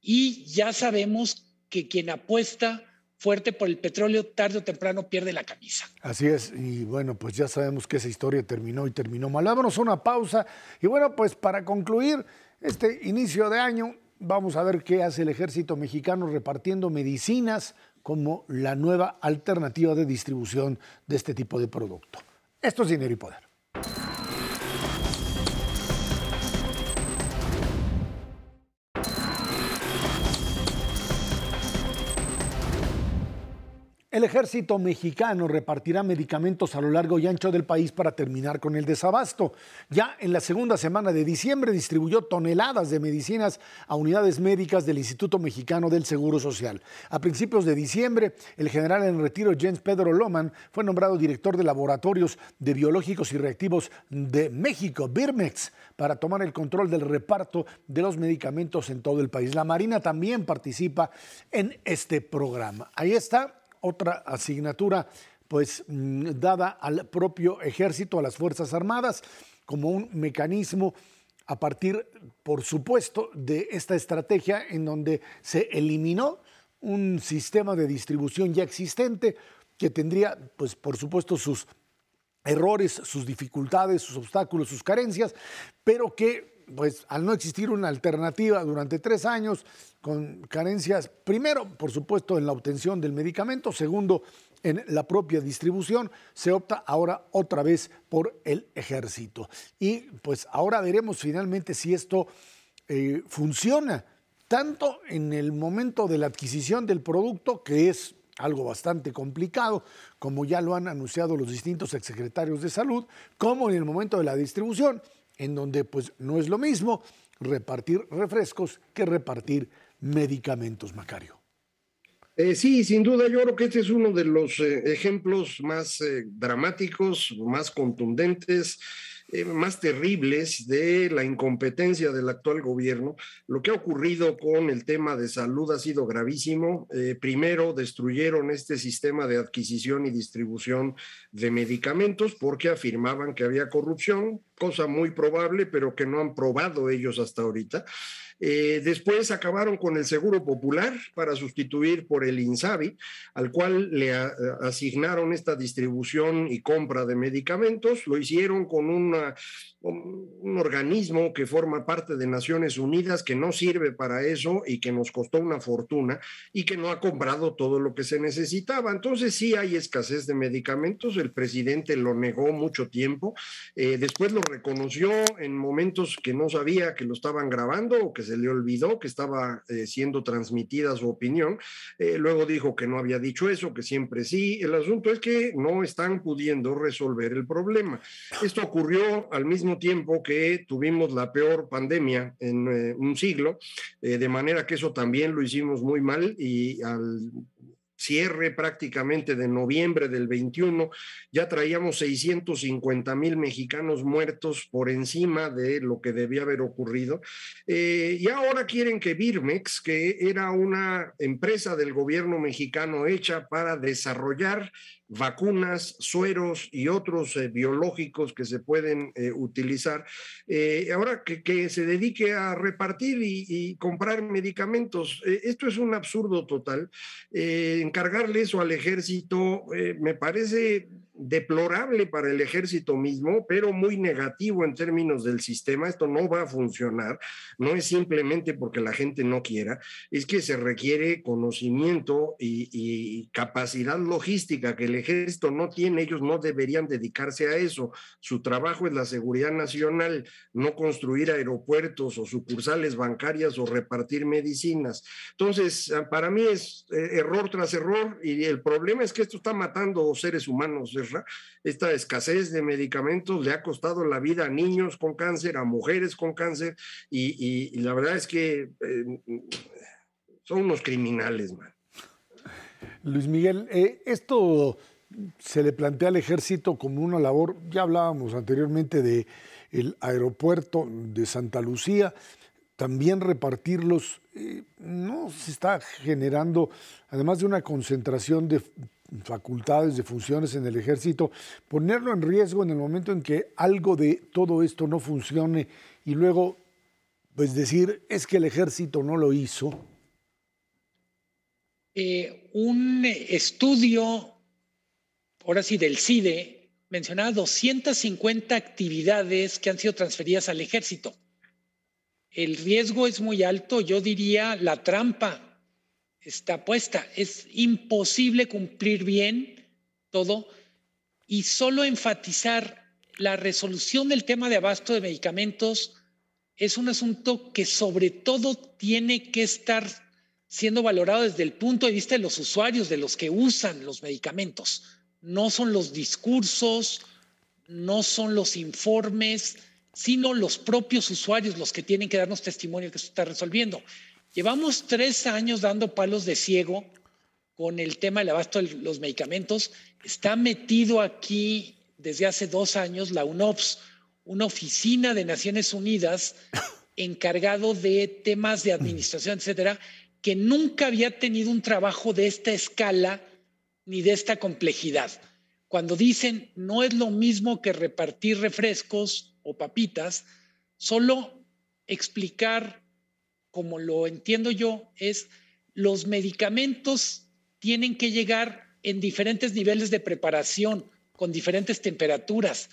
y ya sabemos que quien apuesta fuerte por el petróleo tarde o temprano pierde la camisa. Así es, y bueno, pues ya sabemos que esa historia terminó y terminó mal. Vámonos a una pausa y bueno, pues para concluir este inicio de año, vamos a ver qué hace el ejército mexicano repartiendo medicinas como la nueva alternativa de distribución de este tipo de producto. Esto es dinero y poder. El ejército mexicano repartirá medicamentos a lo largo y ancho del país para terminar con el desabasto. Ya en la segunda semana de diciembre distribuyó toneladas de medicinas a unidades médicas del Instituto Mexicano del Seguro Social. A principios de diciembre, el general en retiro Jens Pedro Loman fue nombrado director de laboratorios de biológicos y reactivos de México, Birmex, para tomar el control del reparto de los medicamentos en todo el país. La Marina también participa en este programa. Ahí está otra asignatura pues mm, dada al propio ejército, a las Fuerzas Armadas, como un mecanismo a partir, por supuesto, de esta estrategia en donde se eliminó un sistema de distribución ya existente que tendría, pues, por supuesto, sus errores, sus dificultades, sus obstáculos, sus carencias, pero que, pues, al no existir una alternativa durante tres años, con carencias, primero, por supuesto, en la obtención del medicamento, segundo, en la propia distribución, se opta ahora otra vez por el ejército. Y pues ahora veremos finalmente si esto eh, funciona, tanto en el momento de la adquisición del producto, que es algo bastante complicado, como ya lo han anunciado los distintos exsecretarios de salud, como en el momento de la distribución, en donde pues no es lo mismo repartir refrescos que repartir medicamentos, Macario. Eh, sí, sin duda, yo creo que este es uno de los eh, ejemplos más eh, dramáticos, más contundentes, más terribles de la incompetencia del actual gobierno. Lo que ha ocurrido con el tema de salud ha sido gravísimo. primero, destruyeron este sistema de adquisición y distribución de medicamentos porque afirmaban que había corrupción, cosa muy probable, pero que no han probado ellos hasta ahorita. Eh, después acabaron con el Seguro Popular para sustituir por el INSABI, al cual le asignaron esta distribución y compra de medicamentos. Lo hicieron con un organismo que forma parte de Naciones Unidas que no sirve para eso y que nos costó una fortuna y que no ha comprado todo lo que se necesitaba. Entonces sí hay escasez de medicamentos, el presidente lo negó mucho tiempo, eh, después lo reconoció en momentos que no sabía que lo estaban grabando o que se le olvidó que estaba eh, siendo transmitida su opinión, eh, luego dijo que no había dicho eso, que siempre sí. El asunto es que no están pudiendo resolver el problema. Esto ocurrió al mismo tiempo que tuvimos la peor pandemia en eh, un siglo, de manera que eso también lo hicimos muy mal y al cierre prácticamente de noviembre del 21, ya traíamos 650 mil mexicanos muertos por encima de lo que debía haber ocurrido. Eh, y ahora quieren que Birmex, que era una empresa del gobierno mexicano hecha para desarrollar vacunas, sueros y otros eh, biológicos que se pueden eh, utilizar. Eh, ahora que, se dedique a repartir y, comprar medicamentos, esto es un absurdo total. encargarle eso al ejército me parece deplorable para el ejército mismo, pero muy negativo en términos del sistema. Esto no va a funcionar. No es simplemente porque la gente no quiera, es que se requiere conocimiento y, capacidad logística que el ejército no tiene. Ellos no deberían dedicarse a eso. Su trabajo es la seguridad nacional, no construir aeropuertos o sucursales bancarias o repartir medicinas. Entonces, para mí es eh, error tras error y el problema es que esto está matando seres humanos. Esta escasez de medicamentos le ha costado la vida a niños con cáncer, a mujeres con cáncer, y, la verdad es que eh, son unos criminales, man. Luis Miguel, eh, esto se le plantea al ejército como una labor, ya hablábamos anteriormente de aeropuerto de Santa Lucía, también repartirlos, eh, no se está generando, además de una concentración de facultades, de funciones en el ejército, ponerlo en riesgo en el momento en que algo de todo esto no funcione y luego, pues decir, es que el ejército no lo hizo. Eh, un estudio, ahora sí, del CIDE, mencionaba 250 actividades que han sido transferidas al ejército el riesgo es muy alto, yo diría la trampa está puesta. Es imposible cumplir bien todo y solo enfatizar la resolución del tema de abasto de medicamentos es un asunto que sobre todo tiene que estar siendo valorado desde el punto de vista de los usuarios, de los que usan los medicamentos. No son los discursos, no son los informes, sino los propios usuarios los que tienen que darnos testimonio que se está resolviendo. Llevamos tres años dando palos de ciego con el tema del abasto de los medicamentos. Está metido aquí desde hace dos años la UNOPS, una oficina de Naciones Unidas encargado de temas de administración, etcétera, que nunca había tenido un trabajo de esta escala ni de esta complejidad. Cuando dicen no es lo mismo que repartir refrescos o papitas, solo explicar, como lo entiendo yo, es los medicamentos tienen que llegar en diferentes niveles de preparación, con diferentes temperaturas,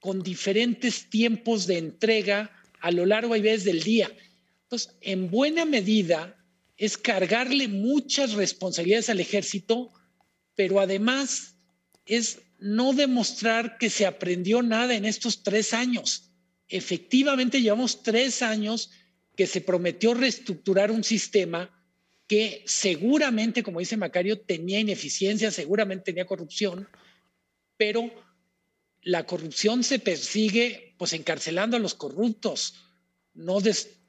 con diferentes tiempos de entrega a lo largo y vez del día. Entonces, en buena medida es cargarle muchas responsabilidades al ejército, pero además es no demostrar que se aprendió nada en estos tres años. Efectivamente, llevamos tres años que se prometió reestructurar un sistema que seguramente, como dice Macario, tenía ineficiencia, seguramente tenía corrupción, pero la corrupción se persigue pues encarcelando a los corruptos, no,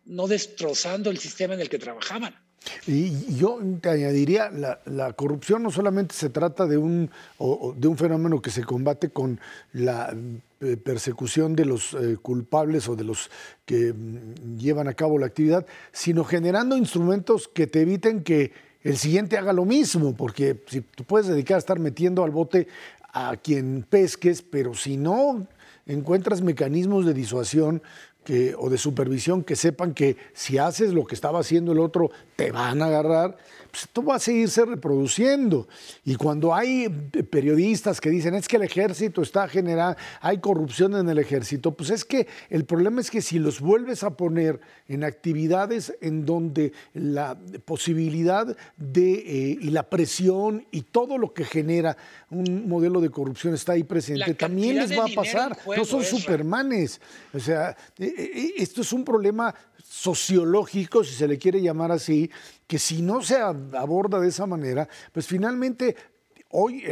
no destrozando el sistema en el que trabajaban. Y yo te añadiría, la, corrupción no solamente se trata de un, de un fenómeno que se combate con la eh, persecución de los eh, culpables o de los que mm, llevan a cabo la actividad, sino generando instrumentos que te eviten que el siguiente haga lo mismo, porque si tú puedes dedicar a estar metiendo al bote a quien pesques, pero si no encuentras mecanismos de disuasión o de supervisión que sepan que si haces lo que estaba haciendo el otro, te van a agarrar, pues esto va a seguirse reproduciendo. Y cuando hay periodistas que dicen, es que el ejército está generando, hay corrupción en el ejército, pues es que el problema es que si los vuelves a poner en actividades en donde la posibilidad de, eh, y la presión y todo lo que genera un modelo de corrupción está ahí presente, también les va a pasar. no son supermanes. O sea, eh, eh, esto es un problema sociológico, si se le quiere llamar así, que si no se aborda de esa manera, pues finalmente Hoy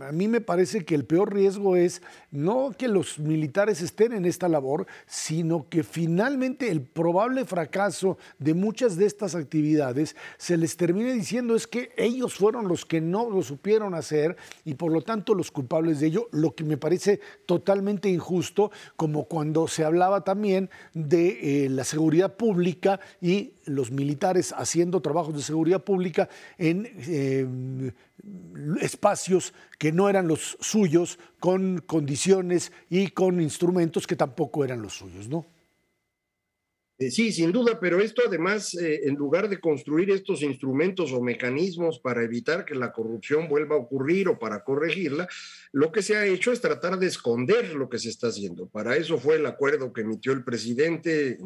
a mí me parece que el peor riesgo es no que los militares estén en esta labor, sino que finalmente el probable fracaso de muchas de estas actividades se les termine diciendo es que ellos fueron los que no lo supieron hacer y por lo tanto los culpables de ello, lo que me parece totalmente injusto, como cuando se hablaba también de eh, la seguridad pública y los militares haciendo trabajos de seguridad pública en... Eh, espacios que no eran los suyos, con condiciones y con instrumentos que tampoco eran los suyos, ¿no? Eh, sí, sin duda, pero esto además, eh, en lugar de construir estos instrumentos o mecanismos para evitar que la corrupción vuelva a ocurrir o para corregirla, lo que se ha hecho es tratar de esconder lo que se está haciendo. Para eso fue el acuerdo que emitió el presidente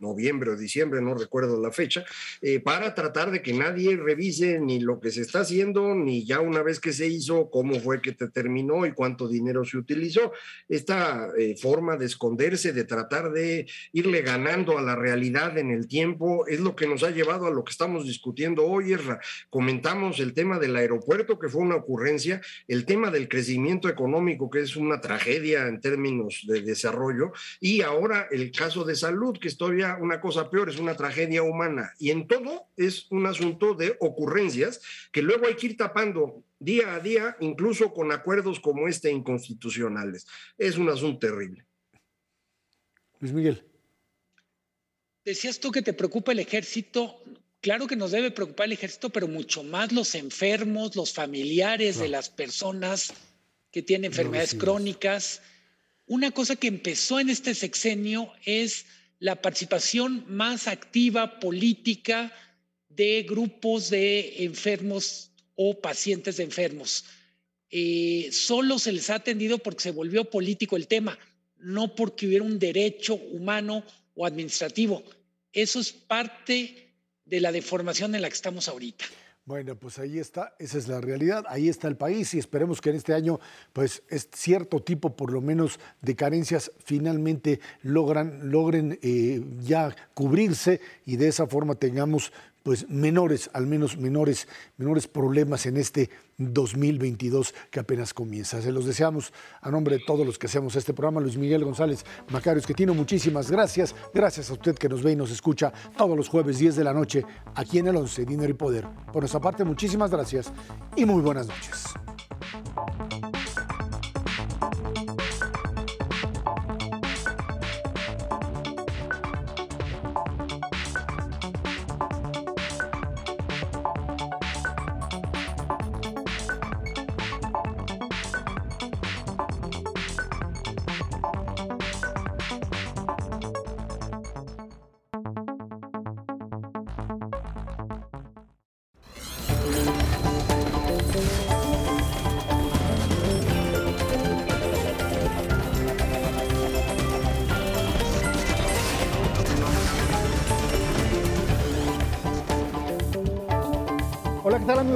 noviembre o diciembre, no recuerdo la fecha, eh, para tratar de que nadie revise ni lo que se está haciendo, ni ya una vez que se hizo, cómo fue que te terminó y cuánto dinero se utilizó. Esta eh, forma de esconderse, de tratar de irle ganando a la realidad en el tiempo, es lo que nos ha llevado a lo que estamos discutiendo hoy. Comentamos el tema del aeropuerto, que fue una ocurrencia, el tema del crecimiento económico, que es una tragedia en términos de desarrollo, y ahora el caso de salud, que una cosa peor, es una tragedia humana. Y en todo es un asunto de ocurrencias que luego hay que ir tapando día a día, incluso con acuerdos como este inconstitucionales. Es un asunto terrible. Luis Miguel. Decías tú que te preocupa el ejército. Claro que nos debe preocupar el ejército, pero mucho más los enfermos, los familiares de las personas que tienen enfermedades crónicas. Una cosa que empezó en este sexenio es la participación más activa política de grupos de enfermos o pacientes de enfermos. Eh, solo se les ha atendido porque se volvió político el tema, no porque hubiera un derecho humano o administrativo. Eso es parte de la deformación en la que estamos ahorita. Bueno, pues ahí está, esa es la realidad, ahí está el país y esperemos que en este año, pues es cierto tipo por lo menos de carencias finalmente logran, logren eh, ya cubrirse y de esa forma tengamos pues menores, al menos menores, menores problemas en este 2022 que apenas comienza. Se los deseamos a nombre de todos los que hacemos este programa. Luis Miguel González Macarios, que tiene muchísimas gracias. Gracias a usted que nos ve y nos escucha todos los jueves 10 de la noche aquí en el 11, Dinero y Poder. Por nuestra parte, muchísimas gracias y muy buenas noches.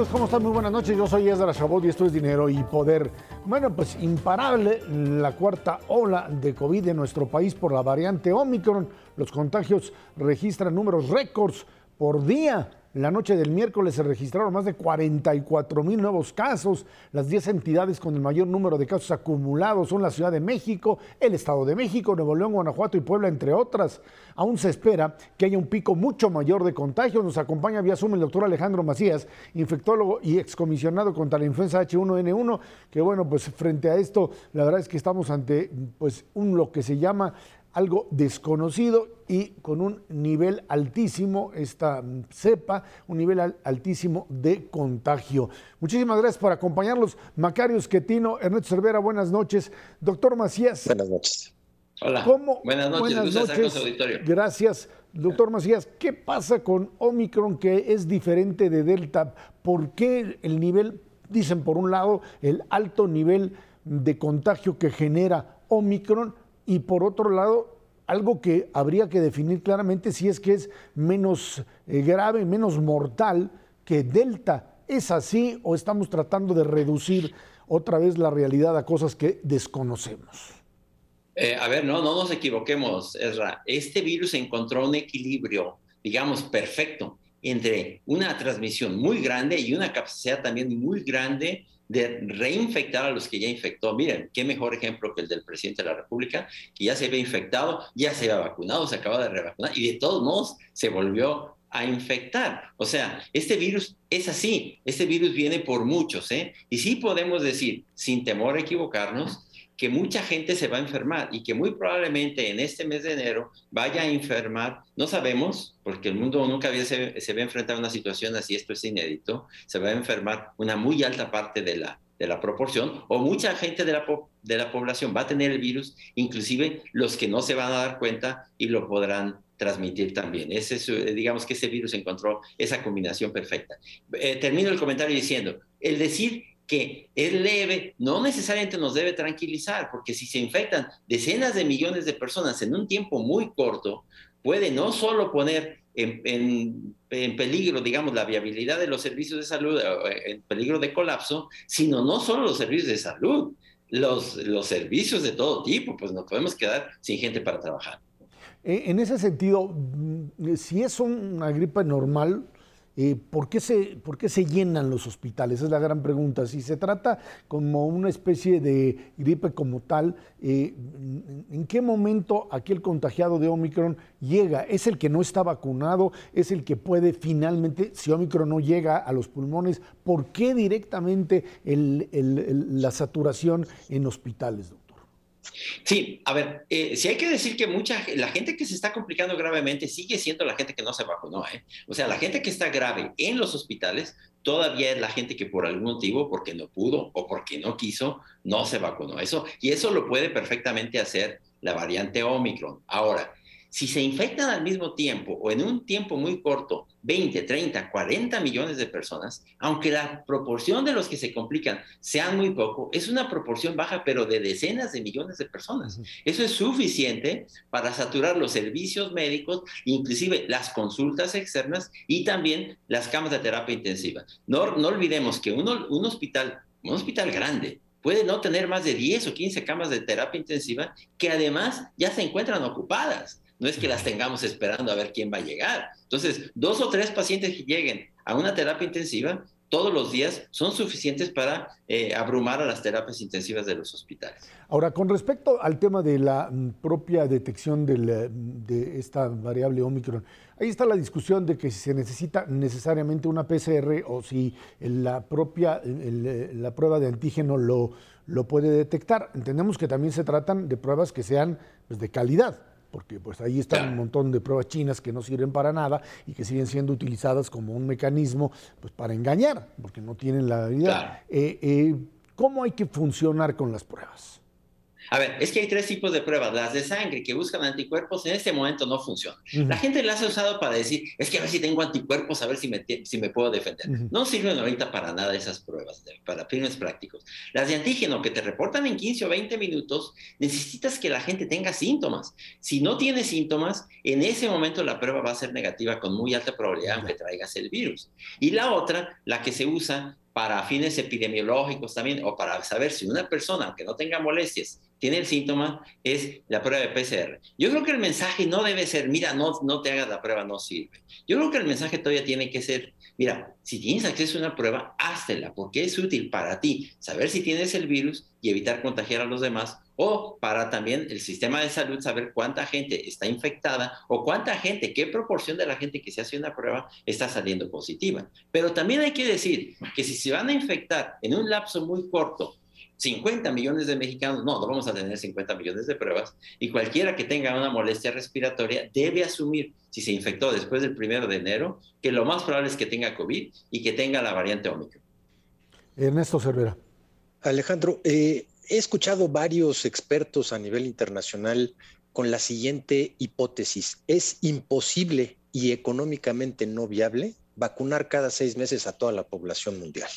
¿Cómo están? Muy buenas noches. Yo soy Ezra Chabot y esto es Dinero y Poder. Bueno, pues imparable la cuarta ola de COVID en nuestro país por la variante Omicron. Los contagios registran números récords por día. La noche del miércoles se registraron más de 44 mil nuevos casos. Las 10 entidades con el mayor número de casos acumulados son la Ciudad de México, el Estado de México, Nuevo León, Guanajuato y Puebla, entre otras. Aún se espera que haya un pico mucho mayor de contagios. Nos acompaña vía Zoom el doctor Alejandro Macías, infectólogo y excomisionado contra la influenza H1N1, que bueno, pues frente a esto, la verdad es que estamos ante pues un lo que se llama algo desconocido y con un nivel altísimo, esta cepa, un nivel altísimo de contagio. Muchísimas gracias por acompañarnos. Macario Esquetino, Ernesto Cervera, buenas noches. Doctor Macías. Buenas noches. Hola. Buenas noches. Buenas noches. Auditorio. Gracias. Doctor Macías, ¿qué pasa con Omicron que es diferente de Delta? ¿Por qué el nivel, dicen por un lado, el alto nivel de contagio que genera Omicron y por otro lado, algo que habría que definir claramente si es que es menos eh, grave, menos mortal que Delta. ¿Es así o estamos tratando de reducir otra vez la realidad a cosas que desconocemos? Eh, a ver, no, no nos equivoquemos, Ezra. Este virus encontró un equilibrio, digamos, perfecto entre una transmisión muy grande y una capacidad también muy grande de reinfectar a los que ya infectó. Miren, qué mejor ejemplo que el del presidente de la República, que ya se había infectado, ya se había vacunado, se acaba de revacunar y de todos modos se volvió a infectar. O sea, este virus es así, este virus viene por muchos, ¿eh? Y sí podemos decir, sin temor a equivocarnos, que mucha gente se va a enfermar y que muy probablemente en este mes de enero vaya a enfermar, no sabemos, porque el mundo nunca había, se, se ve enfrentar a una situación así, esto es inédito, se va a enfermar una muy alta parte de la, de la proporción, o mucha gente de la, de la población va a tener el virus, inclusive los que no se van a dar cuenta y lo podrán transmitir también. Ese es, digamos que ese virus encontró esa combinación perfecta. Eh, termino el comentario diciendo, el decir que es leve, no necesariamente nos debe tranquilizar, porque si se infectan decenas de millones de personas en un tiempo muy corto, puede no solo poner en, peligro, digamos, la viabilidad de los servicios de salud, eh, en peligro de colapso, sino no solo los servicios de salud, los, los servicios de todo tipo, pues nos podemos quedar sin gente para trabajar. En ese sentido, mm, si es una gripe normal, eh, ¿por, qué se, ¿por, qué se, llenan los hospitales? Es la gran pregunta. Si se trata como una especie de gripe como tal, eh, ¿en qué momento aquel contagiado de Omicron llega? ¿Es el que no está vacunado? ¿Es el que puede finalmente, si Omicron no llega a los pulmones, ¿por qué directamente la saturación en hospitales? Sí, a ver, eh, si hay que decir que mucha la gente que se está complicando gravemente sigue siendo la gente que no se vacunó, ¿eh? O sea, la gente que está grave en los hospitales todavía es la gente que por algún motivo, porque no pudo o porque no quiso, no se vacunó. Eso y eso lo puede perfectamente hacer la variante Omicron. Ahora, si se infectan al mismo tiempo o en un tiempo muy corto 20, 30, 40 millones de personas, aunque la proporción de los que se complican sean muy poco, es una proporción baja, pero de decenas de millones de personas. Eso es suficiente para saturar los servicios médicos, inclusive las consultas externas y también las camas de terapia intensiva. No, no olvidemos que un hospital, un hospital grande, puede no tener más de 10 o 15 camas de terapia intensiva que además ya se encuentran ocupadas no es que las tengamos esperando a ver quién va a llegar. Entonces, dos o tres pacientes que lleguen a una terapia intensiva todos los días son suficientes para eh, abrumar a las terapias intensivas de los hospitales. Ahora, con respecto al tema de la mm, propia detección eh, de esta variable Omicron, ahí está la discusión de que si se necesita necesariamente una PCR o si la propia la prueba de antígeno lo, lo puede detectar. Entendemos que también se tratan de pruebas que sean pues, de calidad porque pues ahí están un montón de pruebas chinas que no sirven para nada y que siguen siendo utilizadas como un mecanismo pues, para engañar, porque no tienen la realidad. Eh, eh, ¿Cómo hay que funcionar con las pruebas? A ver, es que hay tres tipos de pruebas. Las de sangre que buscan anticuerpos en este momento no funcionan. La gente las ha usado para decir, es que a ver si tengo anticuerpos, a ver si me, si me puedo defender. No sirven ahorita para nada esas pruebas, para fines prácticos. Las de antígeno que te reportan en 15 o 20 minutos, necesitas que la gente tenga síntomas. Si no tiene síntomas, en ese momento la prueba va a ser negativa con muy alta probabilidad aunque traigas el virus. Y la otra, la que se usa para fines epidemiológicos también, o para saber si una persona, aunque no tenga molestias, tiene el síntoma, es la prueba de PCR. Yo creo que el mensaje no debe ser, mira, no, no te hagas la prueba, no sirve. Yo creo que el mensaje todavía tiene que ser, mira, si tienes acceso a una prueba, háztela, porque es útil para ti saber si tienes el virus y evitar contagiar a los demás, o para también el sistema de salud saber cuánta gente está infectada o cuánta gente, qué proporción de la gente que se hace una prueba está saliendo positiva. Pero también hay que decir que si se van a infectar en un lapso muy corto 50 millones de mexicanos, no, no vamos a tener 50 millones de pruebas, y cualquiera que tenga una molestia respiratoria debe asumir, si se infectó después del primero de enero, que lo más probable es que tenga COVID y que tenga la variante Omicron. Ernesto Cervera. Alejandro, eh, he escuchado varios expertos a nivel internacional con la siguiente hipótesis. Es imposible y económicamente no viable vacunar cada seis meses a toda la población mundial.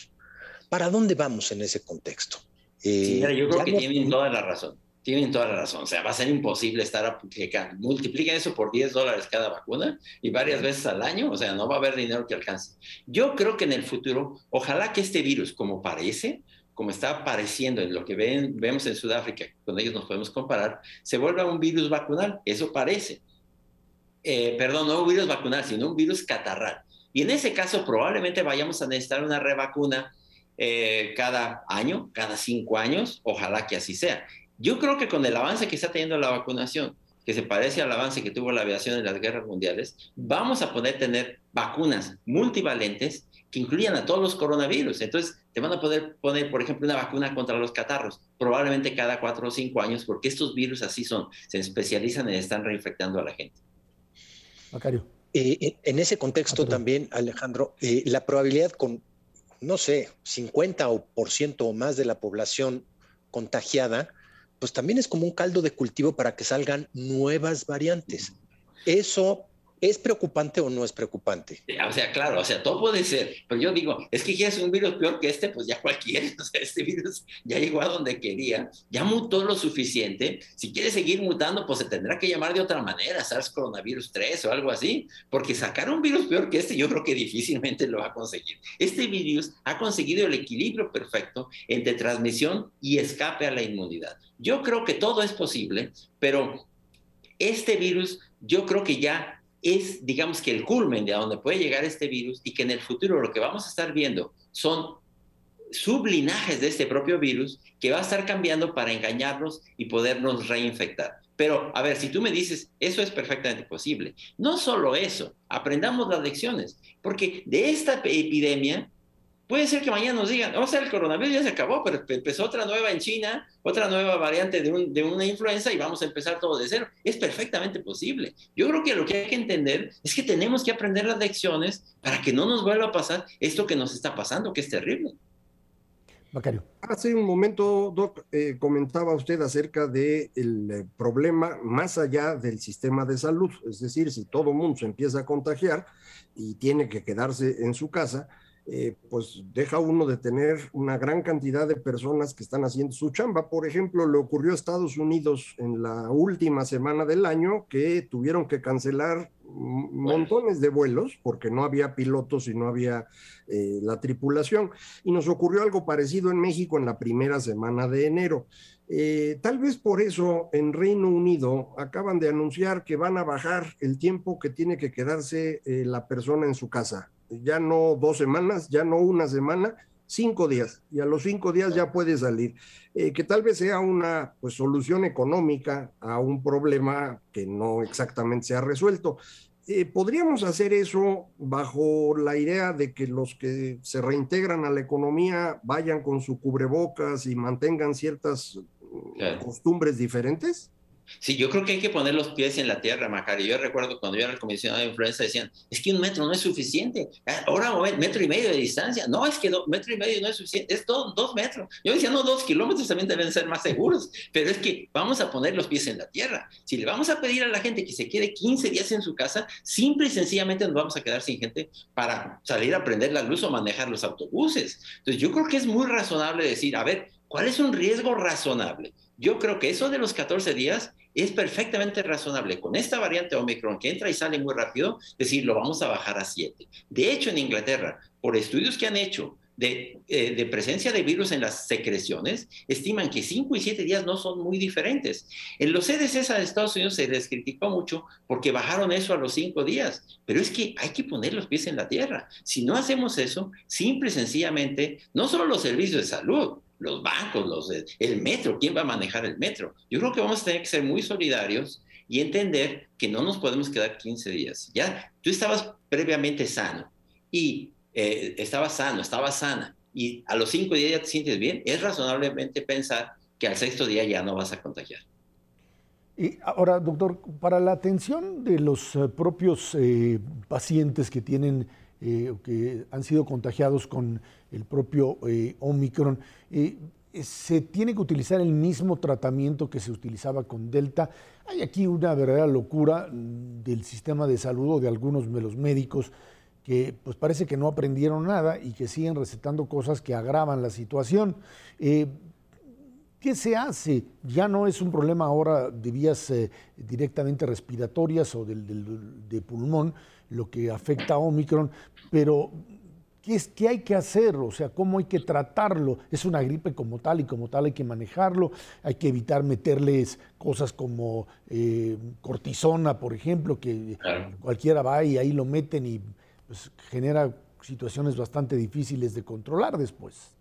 ¿Para dónde vamos en ese contexto? Sí, eh, yo creo que tienen toda la razón. Tienen toda la razón. O sea, va a ser imposible estar aplicando. Multipliquen eso por 10 dólares cada vacuna y varias veces al año. O sea, no va a haber dinero que alcance. Yo creo que en el futuro, ojalá que este virus, como parece, como está apareciendo en lo que ven, vemos en Sudáfrica, con ellos nos podemos comparar, se vuelva un virus vacunal. Eso parece. Eh, perdón, no un virus vacunal, sino un virus catarral. Y en ese caso probablemente vayamos a necesitar una revacuna eh, cada año, cada cinco años, ojalá que así sea. Yo creo que con el avance que está teniendo la vacunación, que se parece al avance que tuvo la aviación en las guerras mundiales, vamos a poder tener vacunas multivalentes que incluyan a todos los coronavirus. Entonces, te van a poder poner, por ejemplo, una vacuna contra los catarros, probablemente cada cuatro o cinco años, porque estos virus así son, se especializan en estar reinfectando a la gente. Macario. Eh, en ese contexto ah, también, Alejandro, eh, la probabilidad con no sé, 50 o por ciento o más de la población contagiada, pues también es como un caldo de cultivo para que salgan nuevas variantes. Eso ¿Es preocupante o no es preocupante? O sea, claro, o sea, todo puede ser, pero yo digo, es que ya es un virus peor que este, pues ya cualquiera, o sea, este virus ya llegó a donde quería, ya mutó lo suficiente, si quiere seguir mutando, pues se tendrá que llamar de otra manera, SARS coronavirus 3 o algo así, porque sacar un virus peor que este yo creo que difícilmente lo va a conseguir. Este virus ha conseguido el equilibrio perfecto entre transmisión y escape a la inmunidad. Yo creo que todo es posible, pero este virus yo creo que ya es, digamos que el culmen de a donde puede llegar este virus y que en el futuro lo que vamos a estar viendo son sublinajes de este propio virus que va a estar cambiando para engañarnos y podernos reinfectar. Pero, a ver, si tú me dices, eso es perfectamente posible. No solo eso, aprendamos las lecciones, porque de esta epidemia Puede ser que mañana nos digan, o sea, el coronavirus ya se acabó, pero empezó otra nueva en China, otra nueva variante de, de, una influenza y vamos a empezar todo de cero. Es perfectamente posible. Yo creo que lo que hay que entender es que tenemos que aprender las lecciones para que no nos vuelva a pasar esto que nos está pasando, que es terrible. Macario. Hace un momento, Doc, eh, comentaba usted acerca del eh, problema más allá del sistema de salud, es decir, si todo mundo se empieza a contagiar y tiene que quedarse en su casa, eh, pues deja uno de tener una gran cantidad de personas que están haciendo su chamba. Por ejemplo, le ocurrió a Estados Unidos en la última semana del año que tuvieron que cancelar montones de vuelos porque no había pilotos y no había eh, la tripulación. Y nos ocurrió algo parecido en México en la primera semana de enero. Eh, tal vez por eso en Reino Unido acaban de anunciar que van a bajar el tiempo que tiene que quedarse la persona en su casa ya no dos semanas, ya no una semana, cinco días, y a los cinco días ya puede salir, eh, que tal vez sea una pues, solución económica a un problema que no exactamente se ha resuelto. Eh, ¿Podríamos hacer eso bajo la idea de que los que se reintegran a la economía vayan con su cubrebocas y mantengan ciertas costumbres diferentes? Sí, yo creo que hay que poner los pies en la tierra, Macario. Yo recuerdo cuando yo era el comisionado de influenza decían, es que un metro no es suficiente. Ah, ahora metro y medio de distancia. No, es que metro y medio no es suficiente. Es todo, dos metros. Yo decía, no, dos kilómetros también deben ser más seguros. Pero es que vamos a poner los pies en la tierra. Si le vamos a pedir a la gente que se quede 15 días en su casa, simple y sencillamente nos vamos a quedar sin gente para salir a prender la luz o manejar los autobuses. Entonces yo creo que es muy razonable decir, a ver, ¿cuál es un riesgo razonable? Yo creo que eso de los 14 días es perfectamente razonable. Con esta variante Omicron que entra y sale muy rápido, decir, lo vamos a bajar a 7. De hecho, en Inglaterra, por estudios que han hecho de, eh, presencia de virus en las secreciones, estiman que 5 y 7 días no son muy diferentes. En los CDCs de Estados Unidos se les criticó mucho porque bajaron eso a los 5 días, pero es que hay que poner los pies en la tierra. Si no hacemos eso, simple y sencillamente, no solo los servicios de salud, los bancos, los, el metro, ¿quién va a manejar el metro? Yo creo que vamos a tener que ser muy solidarios y entender que no nos podemos quedar 15 días. Ya, tú estabas previamente sano y eh, estabas sano, estabas sana y a los cinco días ya te sientes bien, es razonablemente pensar que al sexto día ya no vas a contagiar. Y ahora, doctor, para la atención de los eh, propios eh, pacientes que tienen eh, que han sido contagiados con el propio eh, Omicron. Eh, se tiene que utilizar el mismo tratamiento que se utilizaba con Delta. Hay aquí una verdadera locura mm, del sistema de salud o de algunos de los médicos que pues parece que no aprendieron nada y que siguen recetando cosas que agravan la situación. ¿Qué se hace? Ya no es un problema ahora de vías directamente respiratorias o del, de pulmón, lo que afecta a Omicron, pero ¿qué, es, ¿qué hay que hacer? O sea, ¿cómo hay que tratarlo? Es una gripe como tal y como tal hay que manejarlo, hay que evitar meterles cosas como eh, cortisona, por ejemplo, que cualquiera va y ahí lo meten y pues, genera situaciones bastante difíciles de controlar después.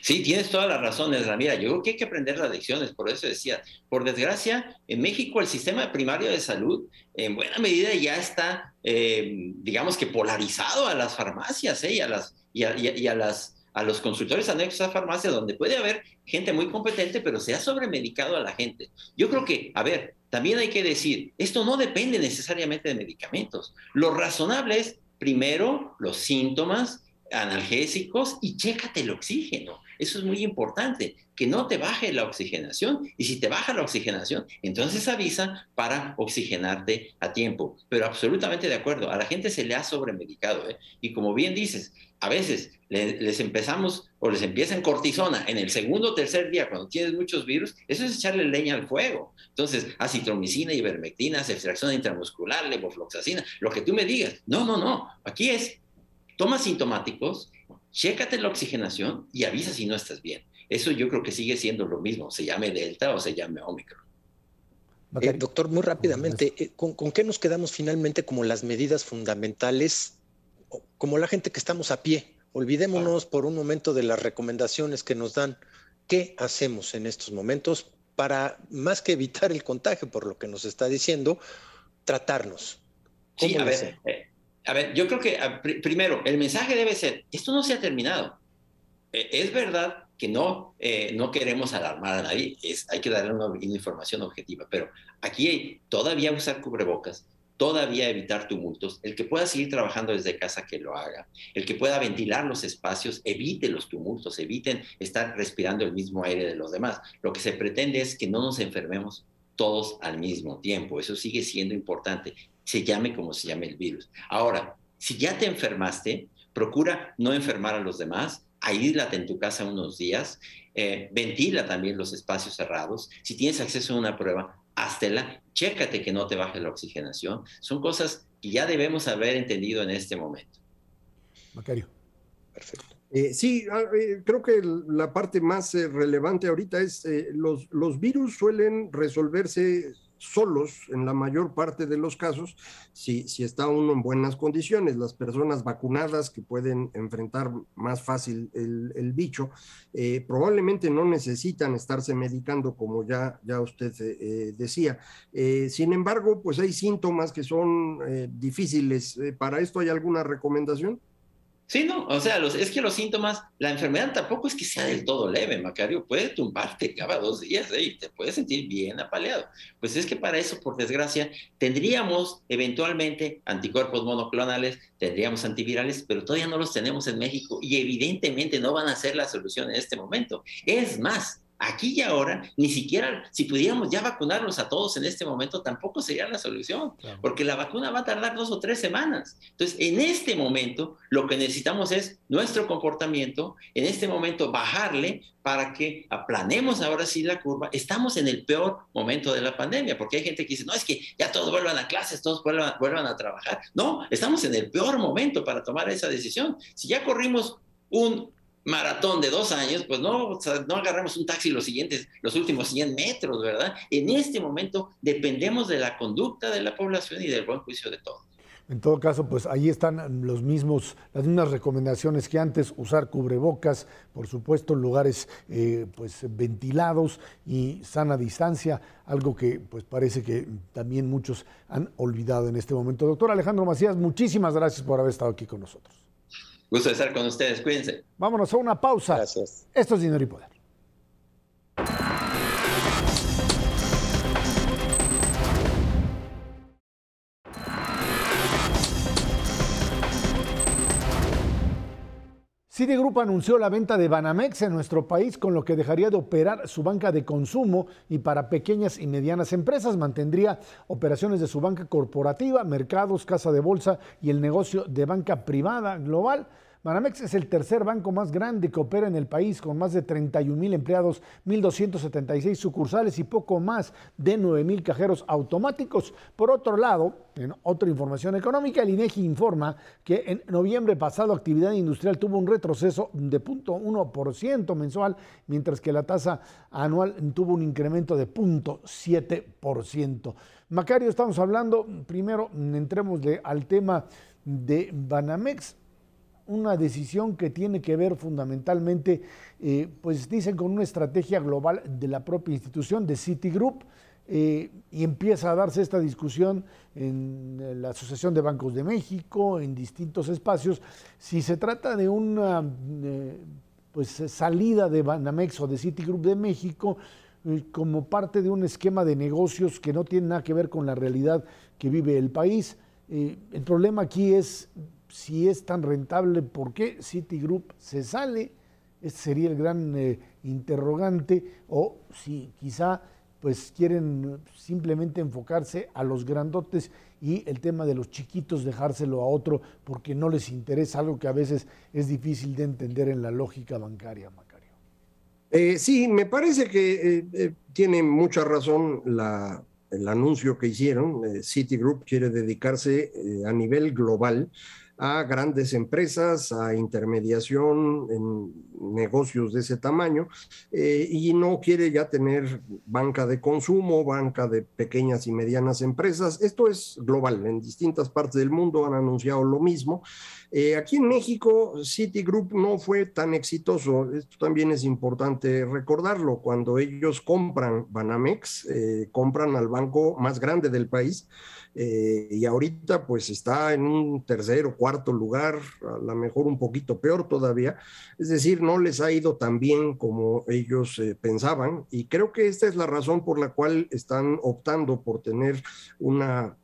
Sí, tienes toda la razón, Mira, yo creo que hay que aprender las lecciones, por eso decía, por desgracia, en México el sistema primario de salud en buena medida ya está, eh, digamos que polarizado a las farmacias ¿eh? y, a las, y, a, las, a los consultores anexos a farmacia, donde puede haber gente muy competente, pero se ha sobremedicado a la gente. Yo creo que, a ver, también hay que decir, esto no depende necesariamente de medicamentos. Lo razonable es, primero, los síntomas, analgésicos y chécate el oxígeno. Eso es muy importante, que no te baje la oxigenación. Y si te baja la oxigenación, entonces avisa para oxigenarte a tiempo. Pero absolutamente de acuerdo, a la gente se le ha sobremedicado. ¿eh? Y como bien dices, a veces les empezamos o les empiezan cortisona en el segundo o tercer día cuando tienes muchos virus, eso es echarle leña al fuego. Entonces, acitromicina, ivermectina, ceftriaxona intramuscular, levofloxacina, lo que tú me digas. No, no, no. Aquí es toma sintomáticos, chécate la oxigenación y avisa si no estás bien. Eso yo creo que sigue siendo lo mismo, se llame Delta o se llame Omicron. Eh, doctor, muy rápidamente, eh, ¿con, qué nos quedamos finalmente como las medidas fundamentales, como la gente que estamos a pie? Olvidémonos por un momento de las recomendaciones que nos dan. ¿Qué hacemos en estos momentos para, más que evitar el contagio, por lo que nos está diciendo, tratarnos? Sí, a ver, eh, a ver, yo creo que primero, el mensaje debe ser, esto no se ha terminado. es verdad que no, eh, no queremos alarmar a nadie, es, hay que darle una, información objetiva, pero aquí hay, todavía usar cubrebocas, todavía evitar tumultos, el que pueda seguir trabajando desde casa que lo haga, el que pueda ventilar los espacios, evite los tumultos, eviten estar respirando el mismo aire de los demás. Lo que se pretende es que no nos enfermemos todos al mismo tiempo, eso sigue siendo importante, se llame como se llame el virus. Ahora, si ya te enfermaste, procura no enfermar a los demás, aíslate en tu casa unos días, eh, ventila también los espacios cerrados. Si tienes acceso a una prueba, háztela, chécate que no te baje la oxigenación. Son cosas que ya debemos haber entendido en este momento. Macario. Perfecto. Eh, sí, ah, eh, creo que la parte más relevante ahorita es los, los virus suelen resolverse solos en la mayor parte de los casos si, si está uno en buenas condiciones. Las personas vacunadas que pueden enfrentar más fácil el, bicho eh, probablemente no necesitan estarse medicando como ya, ya usted eh, decía. Eh, sin embargo, pues hay síntomas que son difíciles. ¿Para esto hay alguna recomendación? Sí, no, o sea, los, es que los síntomas, la enfermedad tampoco es que sea del todo leve, Macario, puede tumbarte cada dos días ¿eh? y te puedes sentir bien apaleado. Pues es que para eso, por desgracia, tendríamos eventualmente anticuerpos monoclonales, tendríamos antivirales, pero todavía no los tenemos en México y evidentemente no van a ser la solución en este momento. Es más, aquí y ahora, ni siquiera si pudiéramos ya vacunarlos a todos en este momento, tampoco sería la solución, porque la vacuna va a tardar dos o tres semanas. Entonces, en este momento, lo que necesitamos es nuestro comportamiento, en este momento bajarle para que aplanemos ahora sí la curva. Estamos en el peor momento de la pandemia, porque hay gente que dice, no, es que ya todos vuelvan a clases, todos vuelvan, vuelvan a trabajar. No, estamos en el peor momento para tomar esa decisión. Si ya corrimos un maratón de dos años, pues no, no agarramos un taxi los siguientes, los últimos 100 metros, ¿verdad? En este momento dependemos de la conducta de la población y del buen juicio de todos. En todo caso, pues ahí están los mismos, las mismas recomendaciones que antes, usar cubrebocas, por supuesto, lugares eh, pues ventilados y sana distancia, algo que pues parece que también muchos han olvidado en este momento. Doctor Alejandro Macías, muchísimas gracias por haber estado aquí con nosotros. Gusto de estar con ustedes. Cuídense. Vámonos a una pausa. Gracias. Esto es Dinero y Poder. Citigroup anunció la venta de Banamex en nuestro país, con lo que dejaría de operar su banca de consumo y para pequeñas y medianas empresas mantendría operaciones de su banca corporativa, mercados, casa de bolsa y el negocio de banca privada global. Banamex es el tercer banco más grande que opera en el país, con más de 31 mil empleados, 1.276 sucursales y poco más de 9 mil cajeros automáticos. Por otro lado, en otra información económica, el INEGI informa que en noviembre pasado actividad industrial tuvo un retroceso de 0.1% mensual, mientras que la tasa anual tuvo un incremento de 0.7%. Macario, estamos hablando, primero entremos al tema de Banamex una decisión que tiene que ver fundamentalmente, eh, pues dicen, con una estrategia global de la propia institución, de Citigroup, eh, y empieza a darse esta discusión en la Asociación de Bancos de México, en distintos espacios, si se trata de una eh, pues, salida de Banamex o de Citigroup de México como parte de un esquema de negocios que no tiene nada que ver con la realidad que vive el país. el problema aquí es si es tan rentable, ¿por qué Citigroup se sale? Este sería el gran eh, interrogante, o si quizá pues quieren simplemente enfocarse a los grandotes y el tema de los chiquitos dejárselo a otro porque no les interesa algo que a veces es difícil de entender en la lógica bancaria, Macario. Eh, sí, me parece que eh, tiene mucha razón el anuncio que hicieron. Citigroup quiere dedicarse a nivel global a grandes empresas, a intermediación en negocios de ese tamaño, eh, y no quiere ya tener banca de consumo, banca de pequeñas y medianas empresas. Esto es global, en distintas partes del mundo han anunciado lo mismo. Eh, aquí en México, Citigroup no fue tan exitoso. Esto también es importante recordarlo. Cuando ellos compran Banamex, eh, compran al banco más grande del país eh, y ahorita pues está en un tercer o cuarto lugar, a lo mejor un poquito peor todavía. Es decir, no les ha ido tan bien como ellos pensaban y creo que esta es la razón por la cual están optando por tener una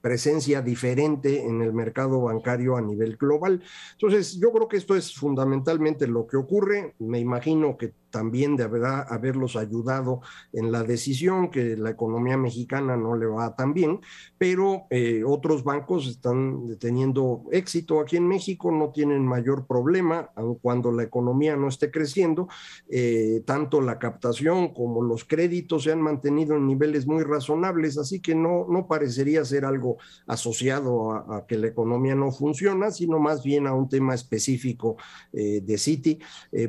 presencia diferente en el mercado bancario a nivel global. Entonces, yo creo que esto es fundamentalmente lo que ocurre. Me imagino que también deberá haberlos ayudado en la decisión, que la economía mexicana no le va tan bien, pero eh, otros bancos están teniendo éxito aquí en México, no tienen mayor problema, aun cuando la economía no esté creciendo, eh, tanto la captación como los créditos se han mantenido en niveles muy razonables, así que no, no parecería ser algo asociado a, que la economía no funciona, sino más bien a un tema específico eh, de Citi.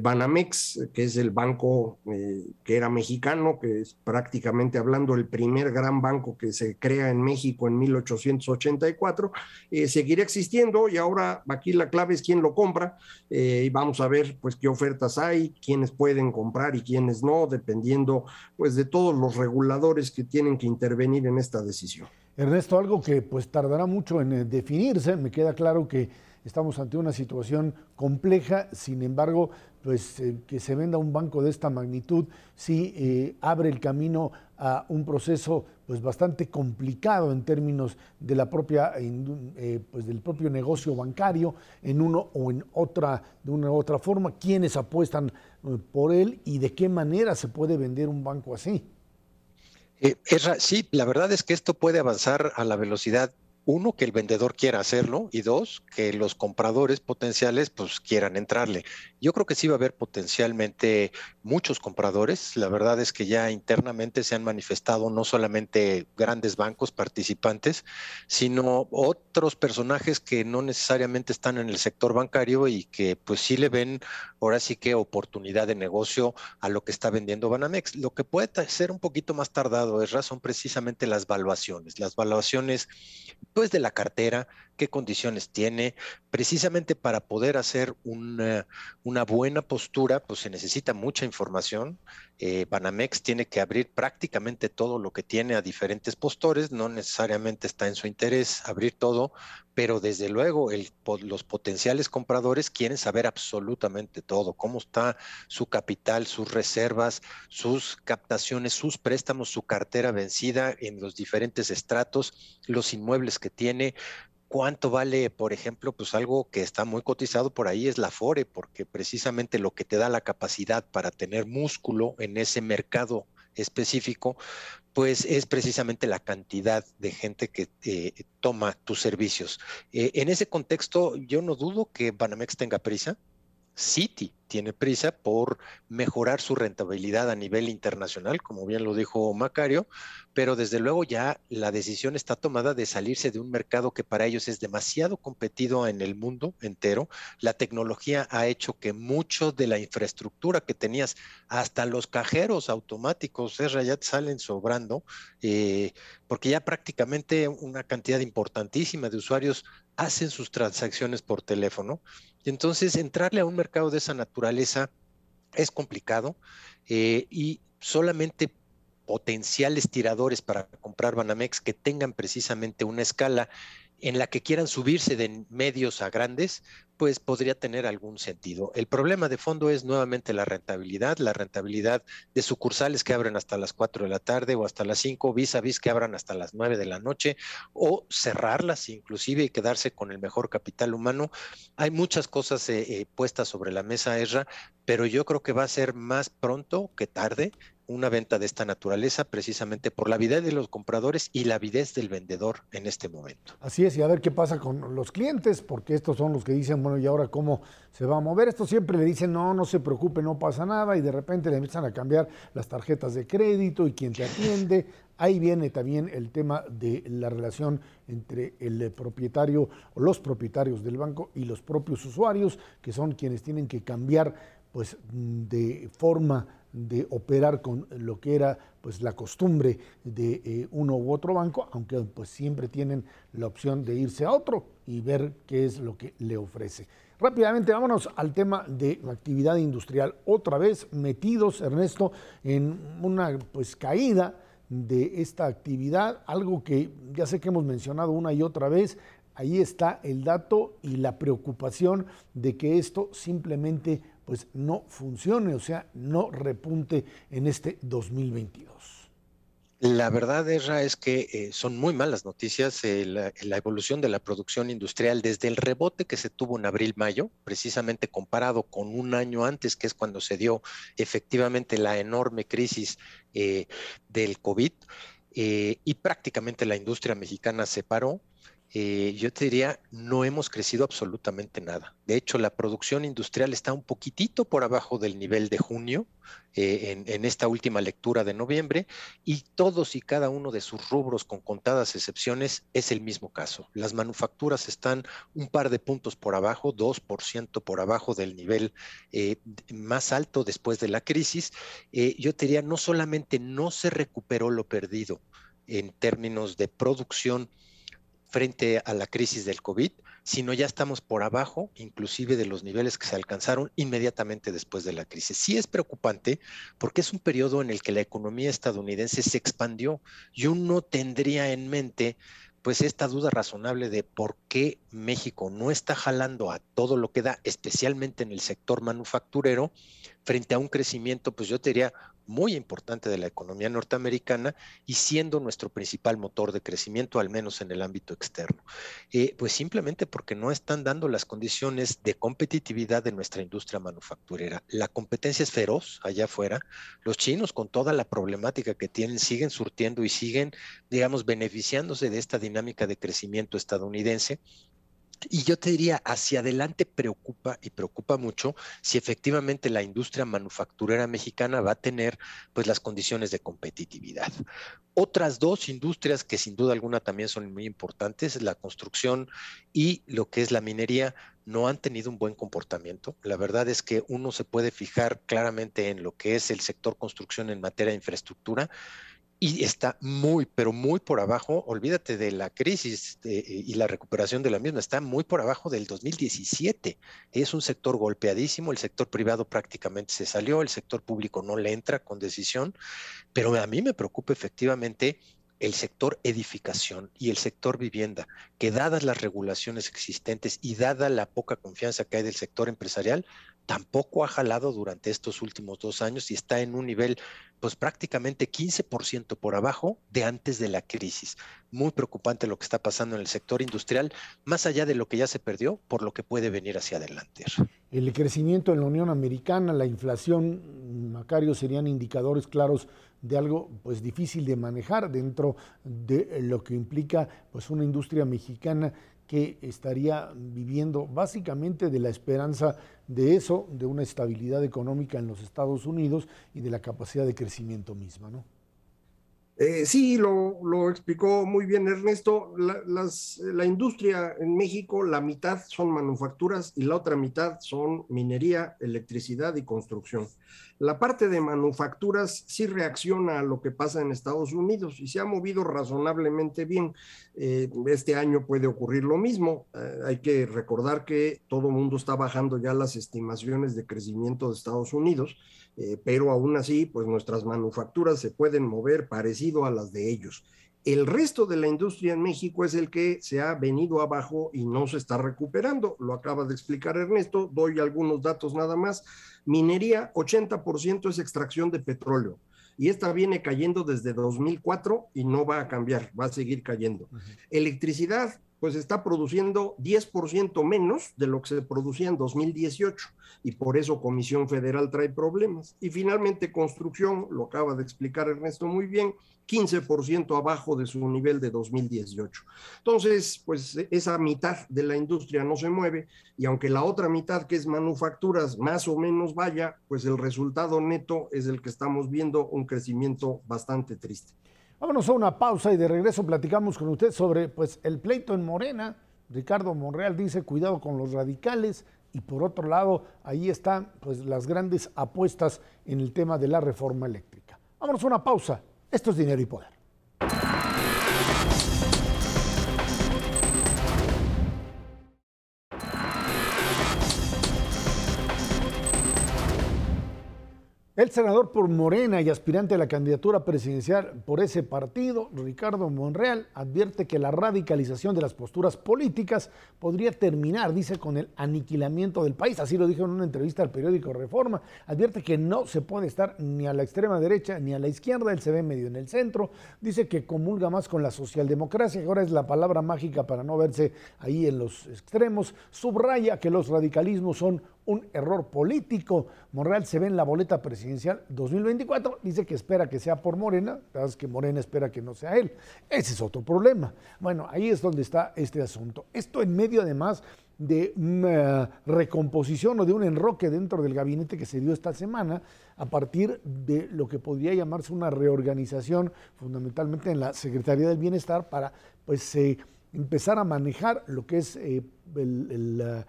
Banamex, que es el banco eh, que era mexicano, que es prácticamente hablando el primer gran banco que se crea en México en 1884, eh, seguirá existiendo y ahora aquí la clave es quién lo compra eh, y vamos a ver pues qué ofertas hay, quiénes pueden comprar y quiénes no, dependiendo pues de todos los reguladores que tienen que intervenir en esta decisión. Ernesto, algo que pues tardará mucho en definirse, me queda claro que estamos ante una situación compleja, sin embargo, pues eh, que se venda un banco de esta magnitud sí eh, abre el camino a un proceso pues bastante complicado en términos de la propia eh, pues del propio negocio bancario en uno o en otra de una u otra forma quiénes apuestan por él y de qué manera se puede vender un banco así sí la verdad es que esto puede avanzar a la velocidad uno, que el vendedor quiera hacerlo y dos, que los compradores potenciales pues quieran entrarle. Yo creo que sí va a haber potencialmente muchos compradores. La verdad es que ya internamente se han manifestado no solamente grandes bancos participantes, sino otros personajes que no necesariamente están en el sector bancario y que pues sí le ven ahora sí que oportunidad de negocio a lo que está vendiendo Banamex. Lo que puede ser un poquito más tardado es razón precisamente las valuaciones. Las valuaciones pues de la cartera, qué condiciones tiene. Precisamente para poder hacer una, buena postura, pues se necesita mucha información. Eh, Banamex tiene que abrir prácticamente todo lo que tiene a diferentes postores, no necesariamente está en su interés abrir todo, pero desde luego los potenciales compradores quieren saber absolutamente todo, cómo está su capital, sus reservas, sus captaciones, sus préstamos, su cartera vencida en los diferentes estratos, los inmuebles que tiene, cuánto vale, por ejemplo, pues algo que está muy cotizado por ahí es la FORE, porque precisamente lo que te da la capacidad para tener músculo en ese mercado específico, pues es precisamente la cantidad de gente que eh, toma tus servicios. Eh, en ese contexto, yo no dudo que Banamex tenga prisa. Citi tiene prisa por mejorar su rentabilidad a nivel internacional, como bien lo dijo Macario, pero desde luego ya la decisión está tomada de salirse de un mercado que para ellos es demasiado competido en el mundo entero. La tecnología ha hecho que mucho de la infraestructura que tenías, hasta los cajeros automáticos, ya te salen sobrando, eh, porque ya prácticamente una cantidad importantísima de usuarios hacen sus transacciones por teléfono. Entonces entrarle a un mercado de esa naturaleza es complicado eh, y solamente potenciales tiradores para comprar Banamex que tengan precisamente una escala en la que quieran subirse de medios a grandes, pues podría tener algún sentido. El problema de fondo es nuevamente la rentabilidad, la rentabilidad de sucursales que abren hasta las 4 de la tarde o hasta las 5, vis a vis que abran hasta las 9 de la noche o cerrarlas inclusive y quedarse con el mejor capital humano. Hay muchas cosas eh, eh, puestas sobre la mesa, Esra, pero yo creo que va a ser más pronto que tarde una venta de esta naturaleza precisamente por la avidez de los compradores y la avidez del vendedor en este momento. Así es, y a ver qué pasa con los clientes, porque estos son los que dicen, bueno, ¿y ahora cómo se va a mover? Esto siempre le dicen, no, no se preocupe, no pasa nada, y de repente le empiezan a cambiar las tarjetas de crédito y quien te atiende. Ahí viene también el tema de la relación entre el propietario o los propietarios del banco y los propios usuarios, que son quienes tienen que cambiar pues de forma de operar con lo que era pues la costumbre de eh, uno u otro banco, aunque pues siempre tienen la opción de irse a otro y ver qué es lo que le ofrece. Rápidamente vámonos al tema de actividad industrial. Otra vez metidos, Ernesto, en una pues caída de esta actividad, algo que ya sé que hemos mencionado una y otra vez, ahí está el dato y la preocupación de que esto simplemente pues no funcione, o sea, no repunte en este 2022. La verdad, Erra, es que eh, son muy malas noticias eh, la, evolución de la producción industrial desde el rebote que se tuvo en abril-mayo, precisamente comparado con un año antes, que es cuando se dio efectivamente la enorme crisis eh, del COVID, y prácticamente la industria mexicana se paró. Eh, yo te diría, no hemos crecido absolutamente nada. De hecho, la producción industrial está un poquitito por abajo del nivel de junio eh, en, esta última lectura de noviembre y todos y cada uno de sus rubros, con contadas excepciones, es el mismo caso. Las manufacturas están un par de puntos por abajo, 2% por abajo del nivel eh, más alto después de la crisis. yo te diría, no solamente no se recuperó lo perdido en términos de producción, frente a la crisis del COVID, sino ya estamos por abajo, inclusive de los niveles que se alcanzaron inmediatamente después de la crisis. Sí es preocupante porque es un periodo en el que la economía estadounidense se expandió y uno tendría en mente pues esta duda razonable de por qué México no está jalando a todo lo que da, especialmente en el sector manufacturero, frente a un crecimiento, pues yo te diría, muy importante de la economía norteamericana y siendo nuestro principal motor de crecimiento, al menos en el ámbito externo. Eh, pues simplemente porque no están dando las condiciones de competitividad de nuestra industria manufacturera. La competencia es feroz allá afuera. Los chinos, con toda la problemática que tienen, siguen surtiendo y siguen, digamos, beneficiándose de esta dinámica de crecimiento estadounidense y yo te diría, hacia adelante preocupa y preocupa mucho si efectivamente la industria manufacturera mexicana va a tener pues las condiciones de competitividad. Otras dos industrias que sin duda alguna también son muy importantes, la construcción y lo que es la minería, no han tenido un buen comportamiento. La verdad es que uno se puede fijar claramente en lo que es el sector construcción en materia de infraestructura y está muy, pero muy por abajo, olvídate de la crisis eh, y la recuperación de la misma, está muy por abajo del 2017. Es un sector golpeadísimo, el sector privado prácticamente se salió, el sector público no le entra con decisión, pero a mí me preocupa efectivamente el sector edificación y el sector vivienda, que dadas las regulaciones existentes y dada la poca confianza que hay del sector empresarial, tampoco ha jalado durante estos últimos dos años y está en un nivel pues prácticamente 15% por abajo de antes de la crisis. Muy preocupante lo que está pasando en el sector industrial, más allá de lo que ya se perdió, por lo que puede venir hacia adelante. El crecimiento en la Unión Americana, la inflación, Macario, serían indicadores claros de algo pues difícil de manejar dentro de lo que implica pues una industria mexicana que estaría viviendo básicamente de la esperanza de eso, de una estabilidad económica en los Estados Unidos y de la capacidad de crecimiento misma, ¿no? Eh, sí, lo, explicó muy bien Ernesto. La, industria en México, la mitad son manufacturas y la otra mitad son minería, electricidad y construcción. La parte de manufacturas sí reacciona a lo que pasa en Estados Unidos y se ha movido razonablemente bien. Eh, este año puede ocurrir lo mismo. Eh, hay que recordar que todo el mundo está bajando ya las estimaciones de crecimiento de Estados Unidos eh, pero aún así, pues nuestras manufacturas se pueden mover parecido a las de ellos. El resto de la industria en México es el que se ha venido abajo y no se está recuperando. Lo acaba de explicar Ernesto. Doy algunos datos nada más. Minería, 80% es extracción de petróleo. Y esta viene cayendo desde 2004 y no va a cambiar, va a seguir cayendo. Electricidad, pues está produciendo 10% menos de lo que se producía en 2018 y por eso Comisión Federal trae problemas. Y finalmente construcción, lo acaba de explicar Ernesto muy bien, 15% abajo de su nivel de 2018. Entonces, pues esa mitad de la industria no se mueve y aunque la otra mitad que es manufacturas más o menos vaya, pues el resultado neto es el que estamos viendo un crecimiento bastante triste. Vámonos a una pausa y de regreso platicamos con usted sobre pues, el pleito en Morena. Ricardo Monreal dice cuidado con los radicales y por otro lado ahí están pues, las grandes apuestas en el tema de la reforma eléctrica. Vámonos a una pausa. Esto es dinero y poder. El senador por Morena y aspirante a la candidatura presidencial por ese partido, Ricardo Monreal, advierte que la radicalización de las posturas políticas podría terminar, dice, con el aniquilamiento del país. Así lo dijo en una entrevista al periódico Reforma. Advierte que no se puede estar ni a la extrema derecha ni a la izquierda, él se ve medio en el centro. Dice que comulga más con la socialdemocracia, que ahora es la palabra mágica para no verse ahí en los extremos. Subraya que los radicalismos son un error político. Monreal se ve en la boleta presidencial 2024, dice que espera que sea por Morena, es que Morena espera que no sea él. Ese es otro problema. Bueno, ahí es donde está este asunto. Esto en medio además de una recomposición o de un enroque dentro del gabinete que se dio esta semana a partir de lo que podría llamarse una reorganización fundamentalmente en la Secretaría del Bienestar para pues eh, empezar a manejar lo que es eh, el,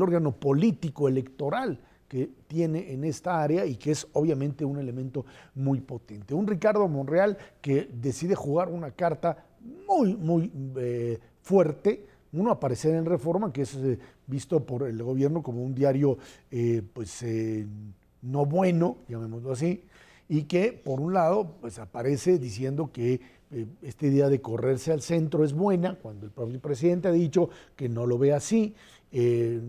órgano político electoral que tiene en esta área y que es obviamente un elemento muy potente. Un Ricardo Monreal que decide jugar una carta muy, muy eh, fuerte, uno aparecer en Reforma, que es eh, visto por el gobierno como un diario eh, pues no bueno, llamémoslo así, y que por un lado pues aparece diciendo que esta idea de correrse al centro es buena, cuando el propio presidente ha dicho que no lo ve así, eh,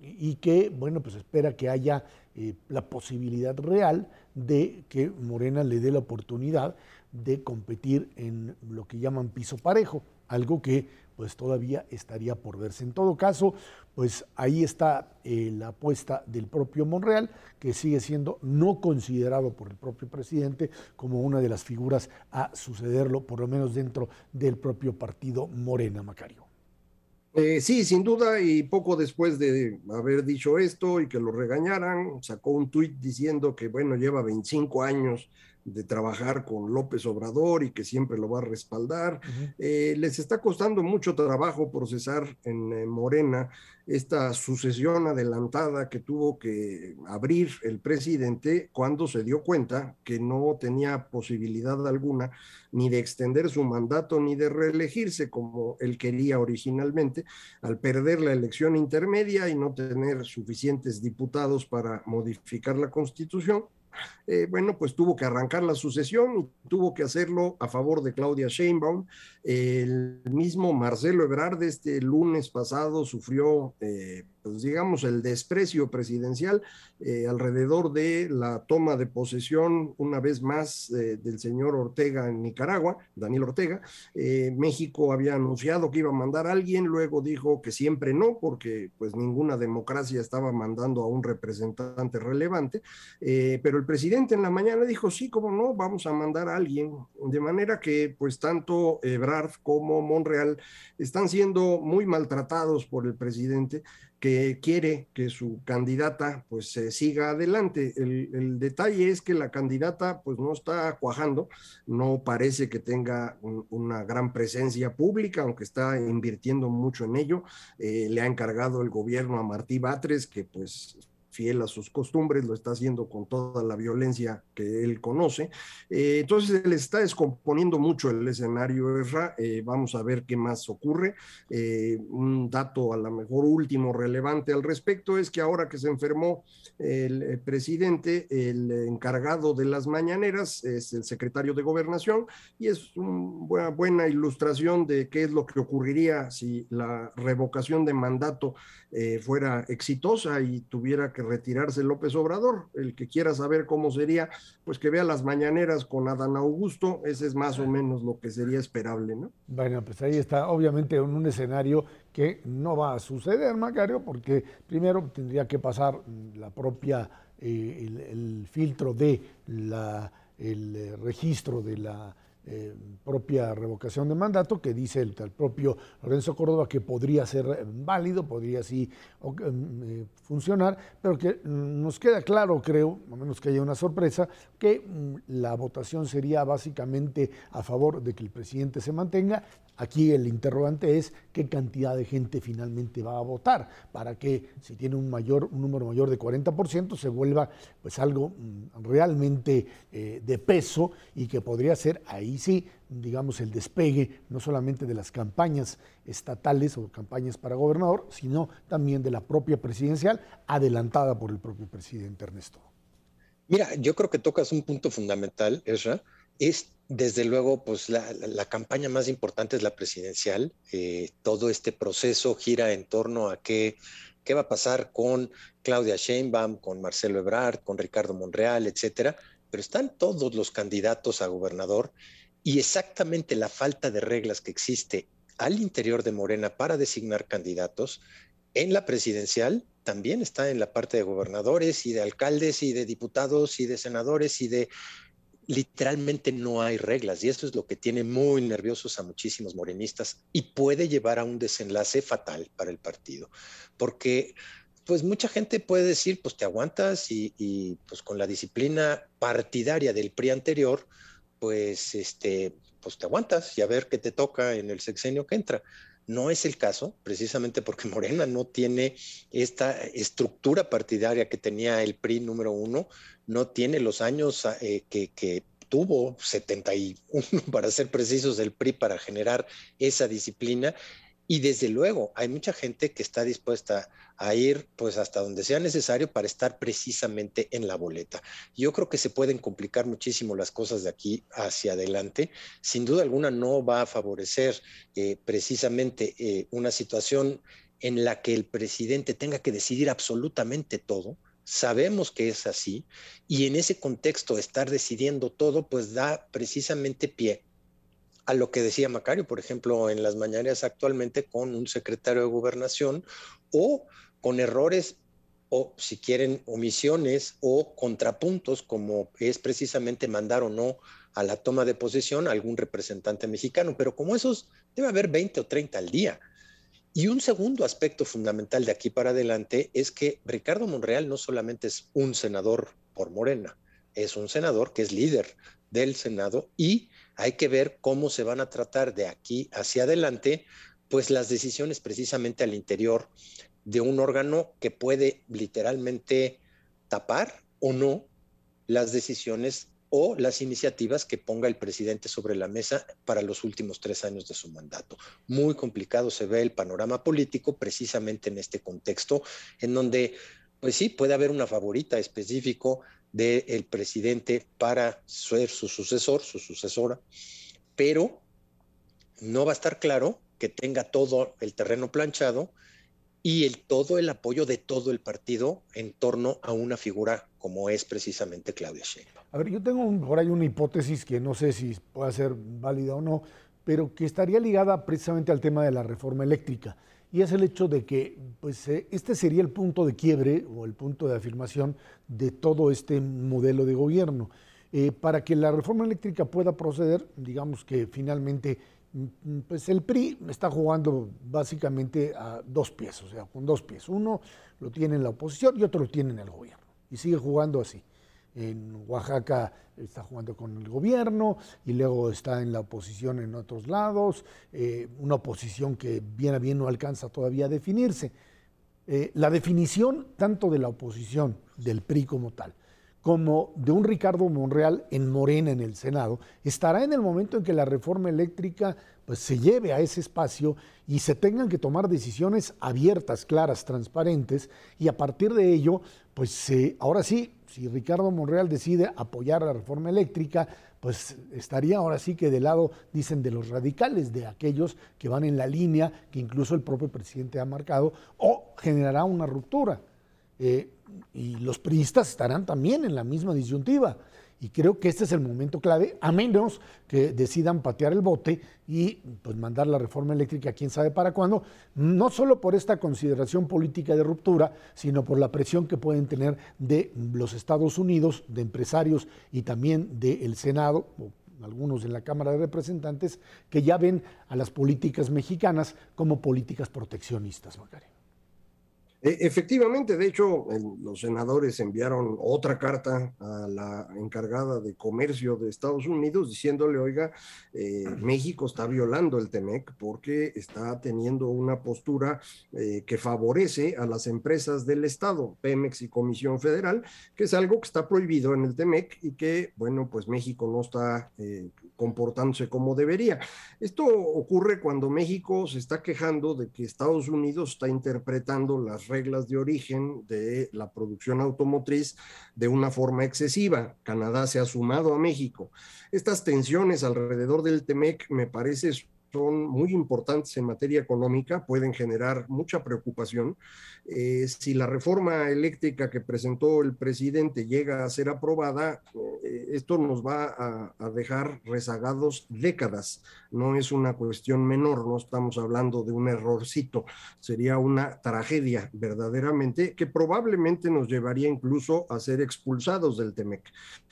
y que, bueno, pues espera que haya eh, la posibilidad real de que Morena le dé la oportunidad de competir en lo que llaman piso parejo, algo que pues todavía estaría por verse. En todo caso, pues ahí está eh, la apuesta del propio Monreal, que sigue siendo no considerado por el propio presidente como una de las figuras a sucederlo, por lo menos dentro del propio partido Morena Macario. Eh, sí, sin duda, y poco después de haber dicho esto y que lo regañaran, sacó un tuit diciendo que, bueno, lleva 25 años de trabajar con López Obrador y que siempre lo va a respaldar. Eh, les está costando mucho trabajo procesar en, Morena esta sucesión adelantada que tuvo que abrir el presidente cuando se dio cuenta que no tenía posibilidad alguna ni de extender su mandato ni de reelegirse como él quería originalmente, al perder la elección intermedia y no tener suficientes diputados para modificar la constitución eh, bueno, pues tuvo que arrancar la sucesión y tuvo que hacerlo a favor de Claudia Sheinbaum. El mismo Marcelo Ebrard este lunes pasado sufrió eh, pues digamos, el desprecio presidencial eh, alrededor de la toma de posesión una vez más eh, del señor Ortega en Nicaragua, Daniel Ortega. Eh, México había anunciado que iba a mandar a alguien, luego dijo que siempre no, porque pues ninguna democracia estaba mandando a un representante relevante, pero el presidente en la mañana dijo, sí, cómo no, vamos a mandar a alguien, de manera que pues tanto Ebrard como Monreal están siendo muy maltratados por el presidente que quiere que su candidata pues se siga adelante. El, detalle es que la candidata pues no está cuajando, no parece que tenga una gran presencia pública, aunque está invirtiendo mucho en ello. Eh, le ha encargado el gobierno a Martí Batres, que pues fiel a sus costumbres, lo está haciendo con toda la violencia que él conoce. Eh, entonces, él está descomponiendo mucho el escenario. Eh, vamos a ver qué más ocurre. Eh, un dato a lo mejor último relevante al respecto es que ahora que se enfermó el, presidente, el encargado de las mañaneras es el secretario de gobernación y es una buena ilustración de qué es lo que ocurriría si la revocación de mandato fuera exitosa y tuviera que que retirarse López Obrador. El que quiera saber cómo sería, pues que vea las mañaneras con Adán Augusto, ese es más o menos lo que sería esperable, ¿no? Bueno, pues ahí está, obviamente, en un escenario que no va a suceder, Macario, porque primero tendría que pasar la propia, eh, el, filtro de la, el eh, registro de la eh, propia revocación de mandato que dice el, propio Lorenzo Córdoba que podría ser eh, válido, podría sí eh, funcionar, pero que mm, nos queda claro, creo, a menos que haya una sorpresa, que mm, la votación sería básicamente a favor de que el presidente se mantenga. Aquí el interrogante es qué cantidad de gente finalmente va a votar para que si tiene un mayor número mayor de 40% se vuelva pues algo mm, realmente eh, de peso y que podría ser ahí sí digamos el despegue no solamente de las campañas estatales o campañas para gobernador sino también de la propia presidencial adelantada por el propio presidente Ernesto. Mira, yo creo que tocas un punto fundamental, Ezra, es desde luego, pues la, campaña más importante es la presidencial. Eh, todo este proceso gira en torno a qué, qué va a pasar con Claudia Sheinbaum, con Marcelo Ebrard, con Ricardo Monreal, etcétera. Pero están todos los candidatos a gobernador y exactamente la falta de reglas que existe al interior de Morena para designar candidatos en la presidencial también está en la parte de gobernadores y de alcaldes y de diputados y de senadores y de literalmente no hay reglas. Y esto es lo que tiene muy nerviosos a muchísimos morenistas y puede llevar a un desenlace fatal para el partido, porque pues mucha gente puede decir, pues te aguantas y, pues con la disciplina partidaria del PRI anterior, pues este, pues te aguantas y a ver qué te toca en el sexenio que entra. No es el caso, precisamente porque Morena no tiene esta estructura partidaria que tenía el PRI número uno, no tiene los años eh, que, que, tuvo, 71 para ser precisos, el PRI para generar esa disciplina. Y desde luego hay mucha gente que está dispuesta a ir pues hasta donde sea necesario para estar precisamente en la boleta. Yo creo que se pueden complicar muchísimo las cosas de aquí hacia adelante. Sin duda alguna no va a favorecer eh, precisamente eh, una situación en la que el presidente tenga que decidir absolutamente todo. Sabemos que es así y en ese contexto estar decidiendo todo pues da precisamente pie a lo que decía Macario, por ejemplo, en las mañanas actualmente con un secretario de gobernación o con errores o si quieren omisiones o contrapuntos como es precisamente mandar o no a la toma de posesión a algún representante mexicano, pero como esos debe haber 20 o 30 al día. Y un segundo aspecto fundamental de aquí para adelante es que Ricardo Monreal no solamente es un senador por Morena, es un senador que es líder del Senado y hay que ver cómo se van a tratar de aquí hacia adelante, pues las decisiones precisamente al interior de un órgano que puede literalmente tapar o no las decisiones o las iniciativas que ponga el presidente sobre la mesa para los últimos tres años de su mandato. Muy complicado se ve el panorama político precisamente en este contexto, en donde, pues sí, puede haber una favorita específico del presidente para ser su sucesor, su sucesora, pero no va a estar claro que tenga todo el terreno planchado y el, todo el apoyo de todo el partido en torno a una figura como es precisamente Claudia Sheinbaum. A ver, yo tengo por ahí una hipótesis que no sé si puede ser válida o no, pero que estaría ligada precisamente al tema de la reforma eléctrica. Y es el hecho de que pues, eh, este sería el punto de quiebre o el punto de afirmación de todo este modelo de gobierno. Eh, para que la reforma eléctrica pueda proceder, digamos que finalmente Mm, pues el PRI está jugando básicamente a dos pies, o sea, con dos pies. Uno lo tiene en la oposición y otro lo tiene en el gobierno. Y sigue jugando así. En Oaxaca está jugando con el gobierno y luego está en la oposición en otros lados, eh, una oposición que bien a bien no alcanza todavía a definirse. Eh, la definición tanto de la oposición, del PRI como tal, como de un Ricardo Monreal en Morena en el Senado, estará en el momento en que la reforma eléctrica pues, se lleve a ese espacio y se tengan que tomar decisiones abiertas, claras, transparentes, y a partir de ello, pues ahora sí, si Ricardo Monreal decide apoyar la reforma eléctrica, pues estaría ahora sí que del lado, dicen, de los radicales, de aquellos que van en la línea que incluso el propio presidente ha marcado, o generará una ruptura. eh, y los priistas estarán también en la misma disyuntiva. Y creo que este es el momento clave, a menos que decidan patear el bote y pues, mandar la reforma eléctrica, quién sabe para cuándo, no solo por esta consideración política de ruptura, sino por la presión que pueden tener de los Estados Unidos, de empresarios y también del Senado, o algunos en la Cámara de Representantes, que ya ven a las políticas mexicanas como políticas proteccionistas, Macario. E, efectivamente, de hecho, los senadores enviaron otra carta a la encargada de comercio de Estados Unidos diciéndole, oiga, eh, México está violando el TEMEC porque está teniendo una postura eh, que favorece a las empresas del Estado, Pemex y Comisión Federal, que es algo que está prohibido en el TEMEC y que, bueno, pues México no está eh, comportándose como debería. Esto ocurre cuando México se está quejando de que Estados Unidos está interpretando las reglas de origen de la producción automotriz de una forma excesiva. Canadá se ha sumado a México. Estas tensiones alrededor del TEMEC me parece son muy importantes en materia económica, pueden generar mucha preocupación. Eh, si la reforma eléctrica que presentó el presidente llega a ser aprobada, eh, esto nos va a, dejar rezagados décadas. No es una cuestión menor, no estamos hablando de un errorcito, sería una tragedia verdaderamente que probablemente nos llevaría incluso a ser expulsados del TEMEC.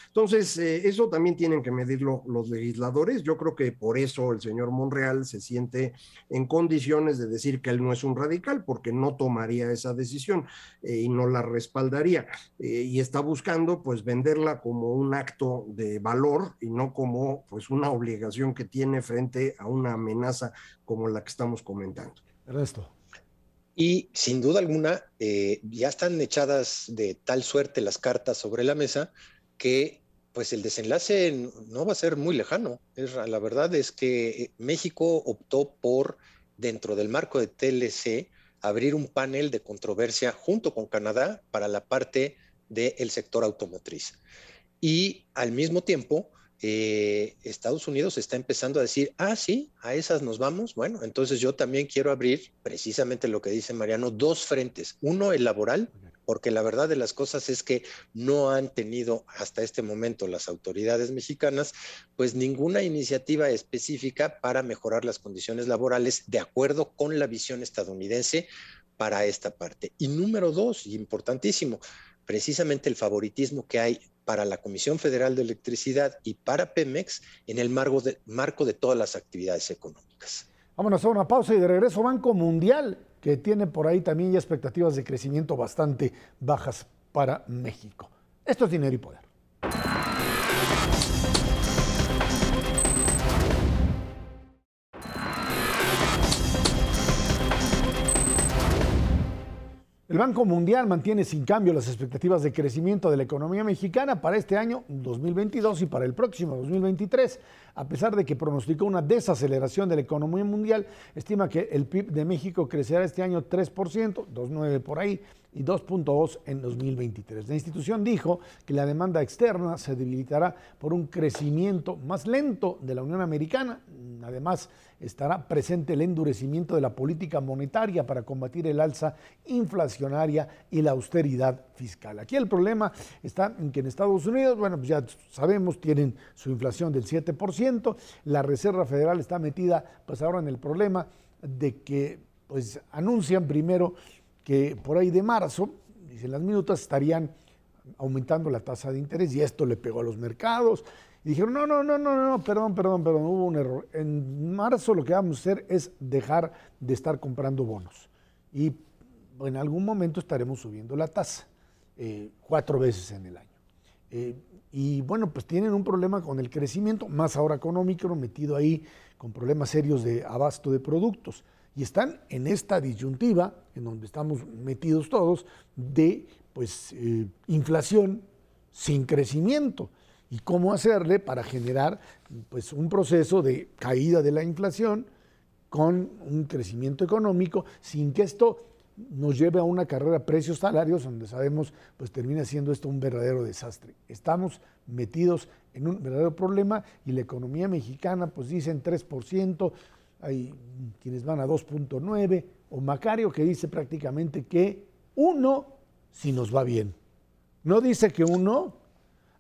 Entonces, eh, eso también tienen que medirlo los legisladores. Yo creo que por eso el señor Monreal se siente en condiciones de decir que él no es un radical porque no tomaría esa decisión eh, y no la respaldaría. Eh, y está buscando pues venderla como un acto de valor y no como pues una obligación que tiene frente a una amenaza como la que estamos comentando. resto. Y sin duda alguna, eh, ya están echadas de tal suerte las cartas sobre la mesa que pues el desenlace no va a ser muy lejano. La verdad es que eh, México optó por, dentro del marco de TLC, abrir un panel de controversia junto con Canadá para la parte del sector automotriz. Y al mismo tiempo, eh, Estados Unidos está empezando a decir, ah, sí, a esas nos vamos. Bueno, entonces yo también quiero abrir precisamente lo que dice Mariano, dos frentes. Uno, el laboral, porque la verdad de las cosas es que no han tenido hasta este momento las autoridades mexicanas pues ninguna iniciativa específica para mejorar las condiciones laborales de acuerdo con la visión estadounidense para esta parte. Y número dos, importantísimo, precisamente el favoritismo que hay para la Comisión Federal de Electricidad y para Pemex en el marco de, todas las actividades económicas. Vámonos a una pausa y de regreso Banco Mundial que tiene por ahí también ya expectativas de crecimiento bastante bajas para México. Esto es dinero y poder. El Banco Mundial mantiene sin cambio las expectativas de crecimiento de la economía mexicana para este año 2022 y para el próximo 2023. A pesar de que pronosticó una desaceleración de la economía mundial, estima que el PIB de México crecerá este año 3%, 2,9 por ahí, y 2.2 en 2023. La institución dijo que la demanda externa se debilitará por un crecimiento más lento de la Unión Americana. Además, estará presente el endurecimiento de la política monetaria para combatir el alza inflacionaria y la austeridad fiscal. Aquí el problema está en que en Estados Unidos, bueno, pues ya sabemos, tienen su inflación del 7%, la Reserva Federal está metida pues ahora en el problema de que pues anuncian primero que por ahí de marzo, dicen las minutas, estarían aumentando la tasa de interés y esto le pegó a los mercados. Dijeron, no, no, no, no, no, perdón, perdón, perdón, hubo un error. En marzo lo que vamos a hacer es dejar de estar comprando bonos. Y en algún momento estaremos subiendo la tasa, eh, cuatro veces en el año. Eh, y bueno, pues tienen un problema con el crecimiento, más ahora económico, metido ahí con problemas serios de abasto de productos y están en esta disyuntiva, en donde estamos metidos todos, de pues, eh, inflación sin crecimiento y cómo hacerle para generar pues, un proceso de caída de la inflación con un crecimiento económico sin que esto nos lleve a una carrera precios-salarios donde sabemos pues termina siendo esto un verdadero desastre. Estamos metidos en un verdadero problema y la economía mexicana pues dicen 3%, hay quienes van a 2.9, o Macario que dice prácticamente que uno si nos va bien. No dice que uno,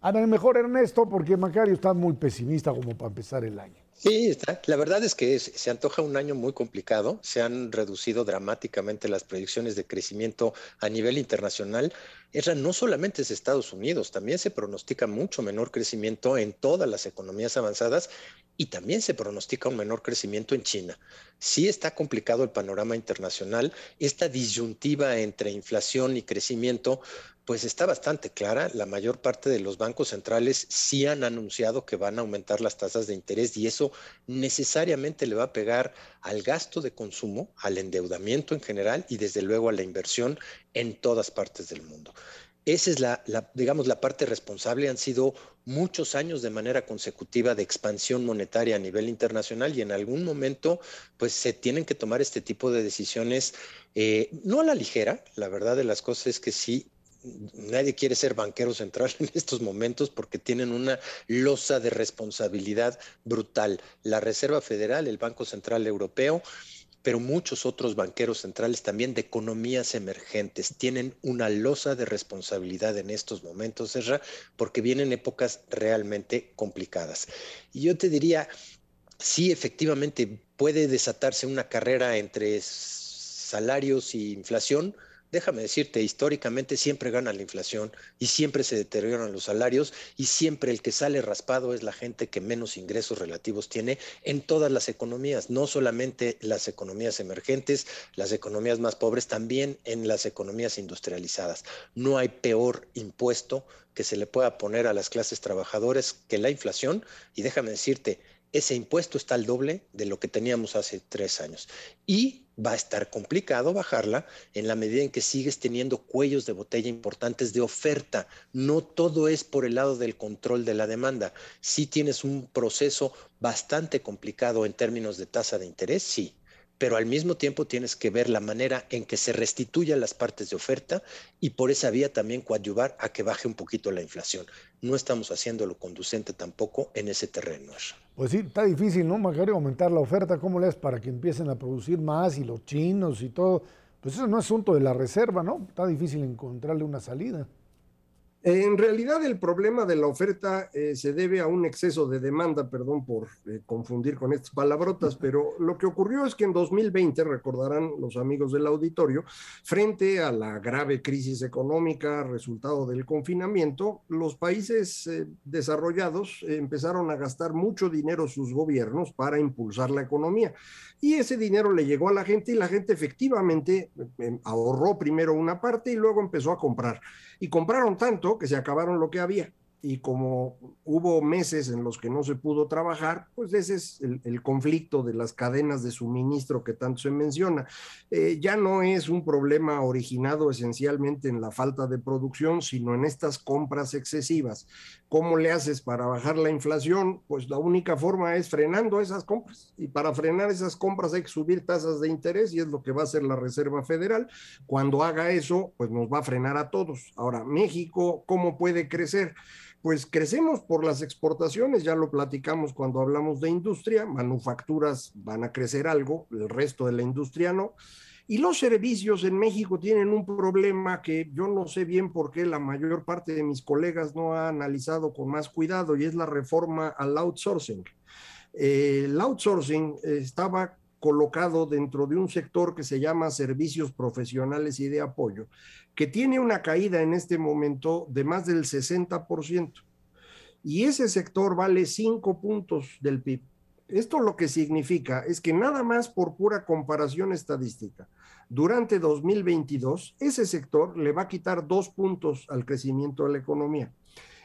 a lo mejor Ernesto, porque Macario está muy pesimista como para empezar el año. Sí, está. La verdad es que se antoja un año muy complicado. Se han reducido dramáticamente las predicciones de crecimiento a nivel internacional. No solamente es Estados Unidos, también se pronostica mucho menor crecimiento en todas las economías avanzadas y también se pronostica un menor crecimiento en China. Sí está complicado el panorama internacional. Esta disyuntiva entre inflación y crecimiento pues está bastante clara. La mayor parte de los bancos centrales sí han anunciado que van a aumentar las tasas de interés y eso necesariamente le va a pegar al gasto de consumo, al endeudamiento en general y desde luego a la inversión en todas partes del mundo. Esa es la, digamos, la parte responsable. Han sido muchos años de manera consecutiva de expansión monetaria a nivel internacional y en algún momento, pues se tienen que tomar este tipo de decisiones, eh, no a la ligera. La verdad de las cosas es que sí nadie quiere ser banquero central en estos momentos porque tienen una losa de responsabilidad brutal. La Reserva Federal, el Banco Central Europeo, pero muchos otros banqueros centrales también de economías emergentes tienen una losa de responsabilidad en estos momentos, Serra, porque vienen épocas realmente complicadas. Y yo te diría, sí, efectivamente puede desatarse una carrera entre salarios y inflación, déjame decirte, históricamente siempre gana la inflación y siempre se deterioran los salarios y siempre el que sale raspado es la gente que menos ingresos relativos tiene en todas las economías, no solamente las economías emergentes, las economías más pobres, también en las economías industrializadas. No hay peor impuesto que se le pueda poner a las clases trabajadoras que la inflación y déjame decirte, ese impuesto está al doble de lo que teníamos hace tres años. Y va a estar complicado bajarla en la medida en que sigues teniendo cuellos de botella importantes de oferta. No todo es por el lado del control de la demanda. Si tienes un proceso bastante complicado en términos de tasa de interés, sí pero al mismo tiempo tienes que ver la manera en que se restituyan las partes de oferta y por esa vía también coadyuvar a que baje un poquito la inflación. No estamos haciendo lo conducente tampoco en ese terreno. Pues sí, está difícil, ¿no, Macario? Aumentar la oferta, ¿cómo le es para que empiecen a producir más y los chinos y todo? Pues eso no es asunto de la reserva, ¿no? Está difícil encontrarle una salida. En realidad el problema de la oferta eh, se debe a un exceso de demanda, perdón por eh, confundir con estas palabrotas, pero lo que ocurrió es que en 2020, recordarán los amigos del auditorio, frente a la grave crisis económica resultado del confinamiento, los países eh, desarrollados empezaron a gastar mucho dinero sus gobiernos para impulsar la economía. Y ese dinero le llegó a la gente y la gente efectivamente ahorró primero una parte y luego empezó a comprar. Y compraron tanto que se acabaron lo que había y como hubo meses en los que no se pudo trabajar, pues ese es el, conflicto de las cadenas de suministro que tanto se menciona. Eh, ya no es un problema originado esencialmente en la falta de producción, sino en estas compras excesivas. ¿Cómo le haces para bajar la inflación? Pues la única forma es frenando esas compras. Y para frenar esas compras hay que subir tasas de interés y es lo que va a hacer la Reserva Federal. Cuando haga eso, pues nos va a frenar a todos. Ahora, México, ¿cómo puede crecer? Pues crecemos por las exportaciones, ya lo platicamos cuando hablamos de industria, manufacturas van a crecer algo, el resto de la industria no. Y los servicios en México tienen un problema que yo no sé bien por qué la mayor parte de mis colegas no ha analizado con más cuidado y es la reforma al outsourcing. el outsourcing estaba colocado dentro de un sector que se llama servicios profesionales y de apoyo, que tiene una caída en este momento de más del 60%. Y ese sector vale 5 puntos del PIB. Esto lo que significa es que nada más por pura comparación estadística, durante 2022, ese sector le va a quitar dos puntos al crecimiento de la economía.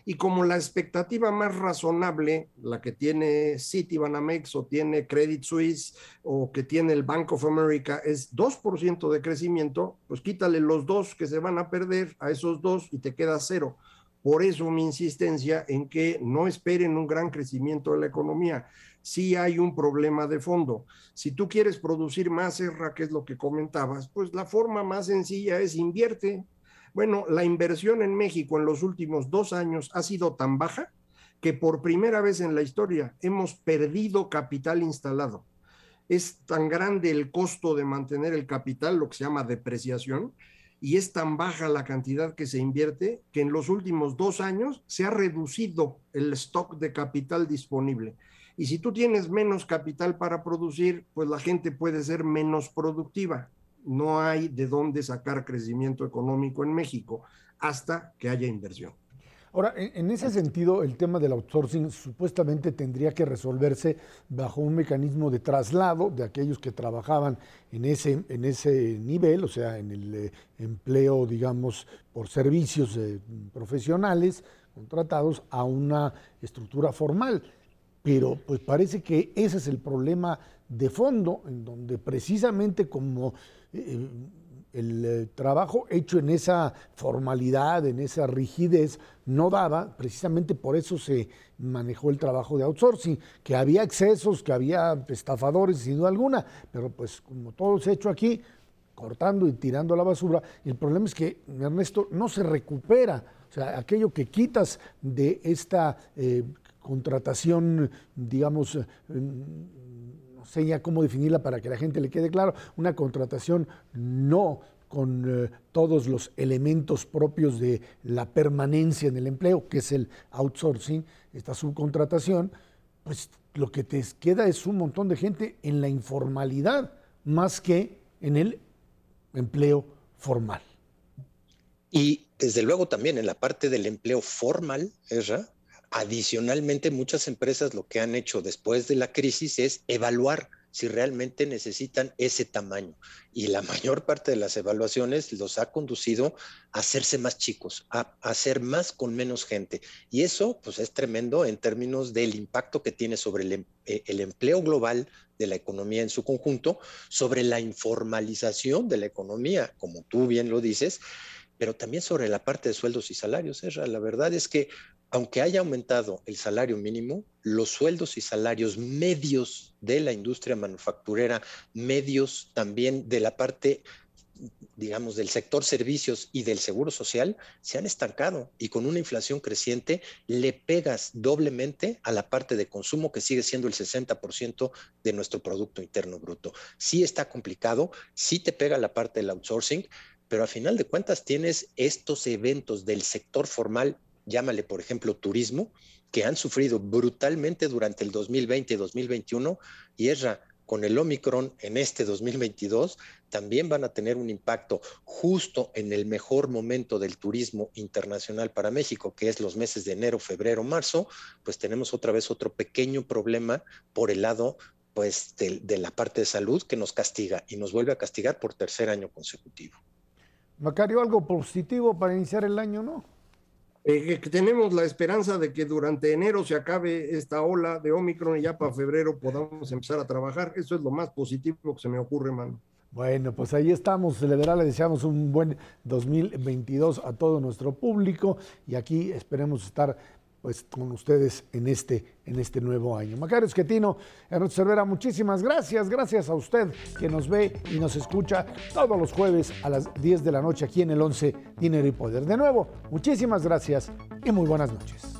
Y como la expectativa más razonable, la que tiene Citibanamex o tiene Credit Suisse o que tiene el Bank of America, es 2% de crecimiento, pues quítale los dos que se van a perder a esos dos y te queda cero. Por eso mi insistencia en que no esperen un gran crecimiento de la economía. Sí hay un problema de fondo. Si tú quieres producir más, Erra, que es lo que comentabas, pues la forma más sencilla es invierte, bueno, la inversión en México en los últimos dos años ha sido tan baja que por primera vez en la historia hemos perdido capital instalado. Es tan grande el costo de mantener el capital, lo que se llama depreciación, y es tan baja la cantidad que se invierte que en los últimos dos años se ha reducido el stock de capital disponible. Y si tú tienes menos capital para producir, pues la gente puede ser menos productiva. No hay de dónde sacar crecimiento económico en México hasta que haya inversión. Ahora, en, ese sentido, el tema del outsourcing supuestamente tendría que resolverse bajo un mecanismo de traslado de aquellos que trabajaban en ese, en ese nivel, o sea, en el eh, empleo, digamos, por servicios eh, profesionales contratados a una estructura formal. Pero pues parece que ese es el problema de fondo, en donde precisamente como... Eh, el eh, trabajo hecho en esa formalidad, en esa rigidez, no daba, precisamente por eso se manejó el trabajo de outsourcing, que había excesos, que había estafadores, sin duda alguna, pero pues como todo se ha hecho aquí, cortando y tirando la basura, el problema es que, Ernesto, no se recupera, o sea, aquello que quitas de esta eh, contratación, digamos, sé cómo definirla para que la gente le quede claro, una contratación no con eh, todos los elementos propios de la permanencia en el empleo, que es el outsourcing, esta subcontratación, pues lo que te queda es un montón de gente en la informalidad más que en el empleo formal. Y desde luego también en la parte del empleo formal, ¿verdad? Adicionalmente, muchas empresas lo que han hecho después de la crisis es evaluar si realmente necesitan ese tamaño. Y la mayor parte de las evaluaciones los ha conducido a hacerse más chicos, a, hacer más con menos gente. Y eso pues es tremendo en términos del impacto que tiene sobre el, em, eh, el empleo global de la economía en su conjunto, sobre la informalización de la economía, como tú bien lo dices, pero también sobre la parte de sueldos y salarios. La verdad es que aunque haya aumentado el salario mínimo, los sueldos y salarios medios de la industria manufacturera, medios también de la parte digamos, del sector servicios y del seguro social se han estancado y con una inflación creciente le pegas doblemente a la parte de consumo que sigue siendo el 60% de nuestro Producto Interno Bruto. Sí está complicado, sí te pega la parte del outsourcing, pero a final de cuentas tienes estos eventos del sector formal llámale por ejemplo turismo, que han sufrido brutalmente durante el 2020 y 2021 y ESRA con el Omicron en este 2022 también van a tener un impacto justo en el mejor momento del turismo internacional para México, que es los meses de enero, febrero, marzo, pues tenemos otra vez otro pequeño problema por el lado pues de, de la parte de salud que nos castiga y nos vuelve a castigar por tercer año consecutivo. Macario, algo positivo para iniciar el año, ¿no? Eh, tenemos la esperanza de que durante enero se acabe esta ola de Omicron y ya para febrero podamos empezar a trabajar. Eso es lo más positivo que se me ocurre, mano. Bueno, pues ahí estamos. Verdad le deseamos un buen 2022 a todo nuestro público y aquí esperemos estar pues con ustedes en este, en este nuevo año. Macario Esquetino, Ernesto Cervera, muchísimas gracias. Gracias a usted que nos ve y nos escucha todos los jueves a las 10 de la noche aquí en el 11 Dinero y Poder. De nuevo, muchísimas gracias y muy buenas noches.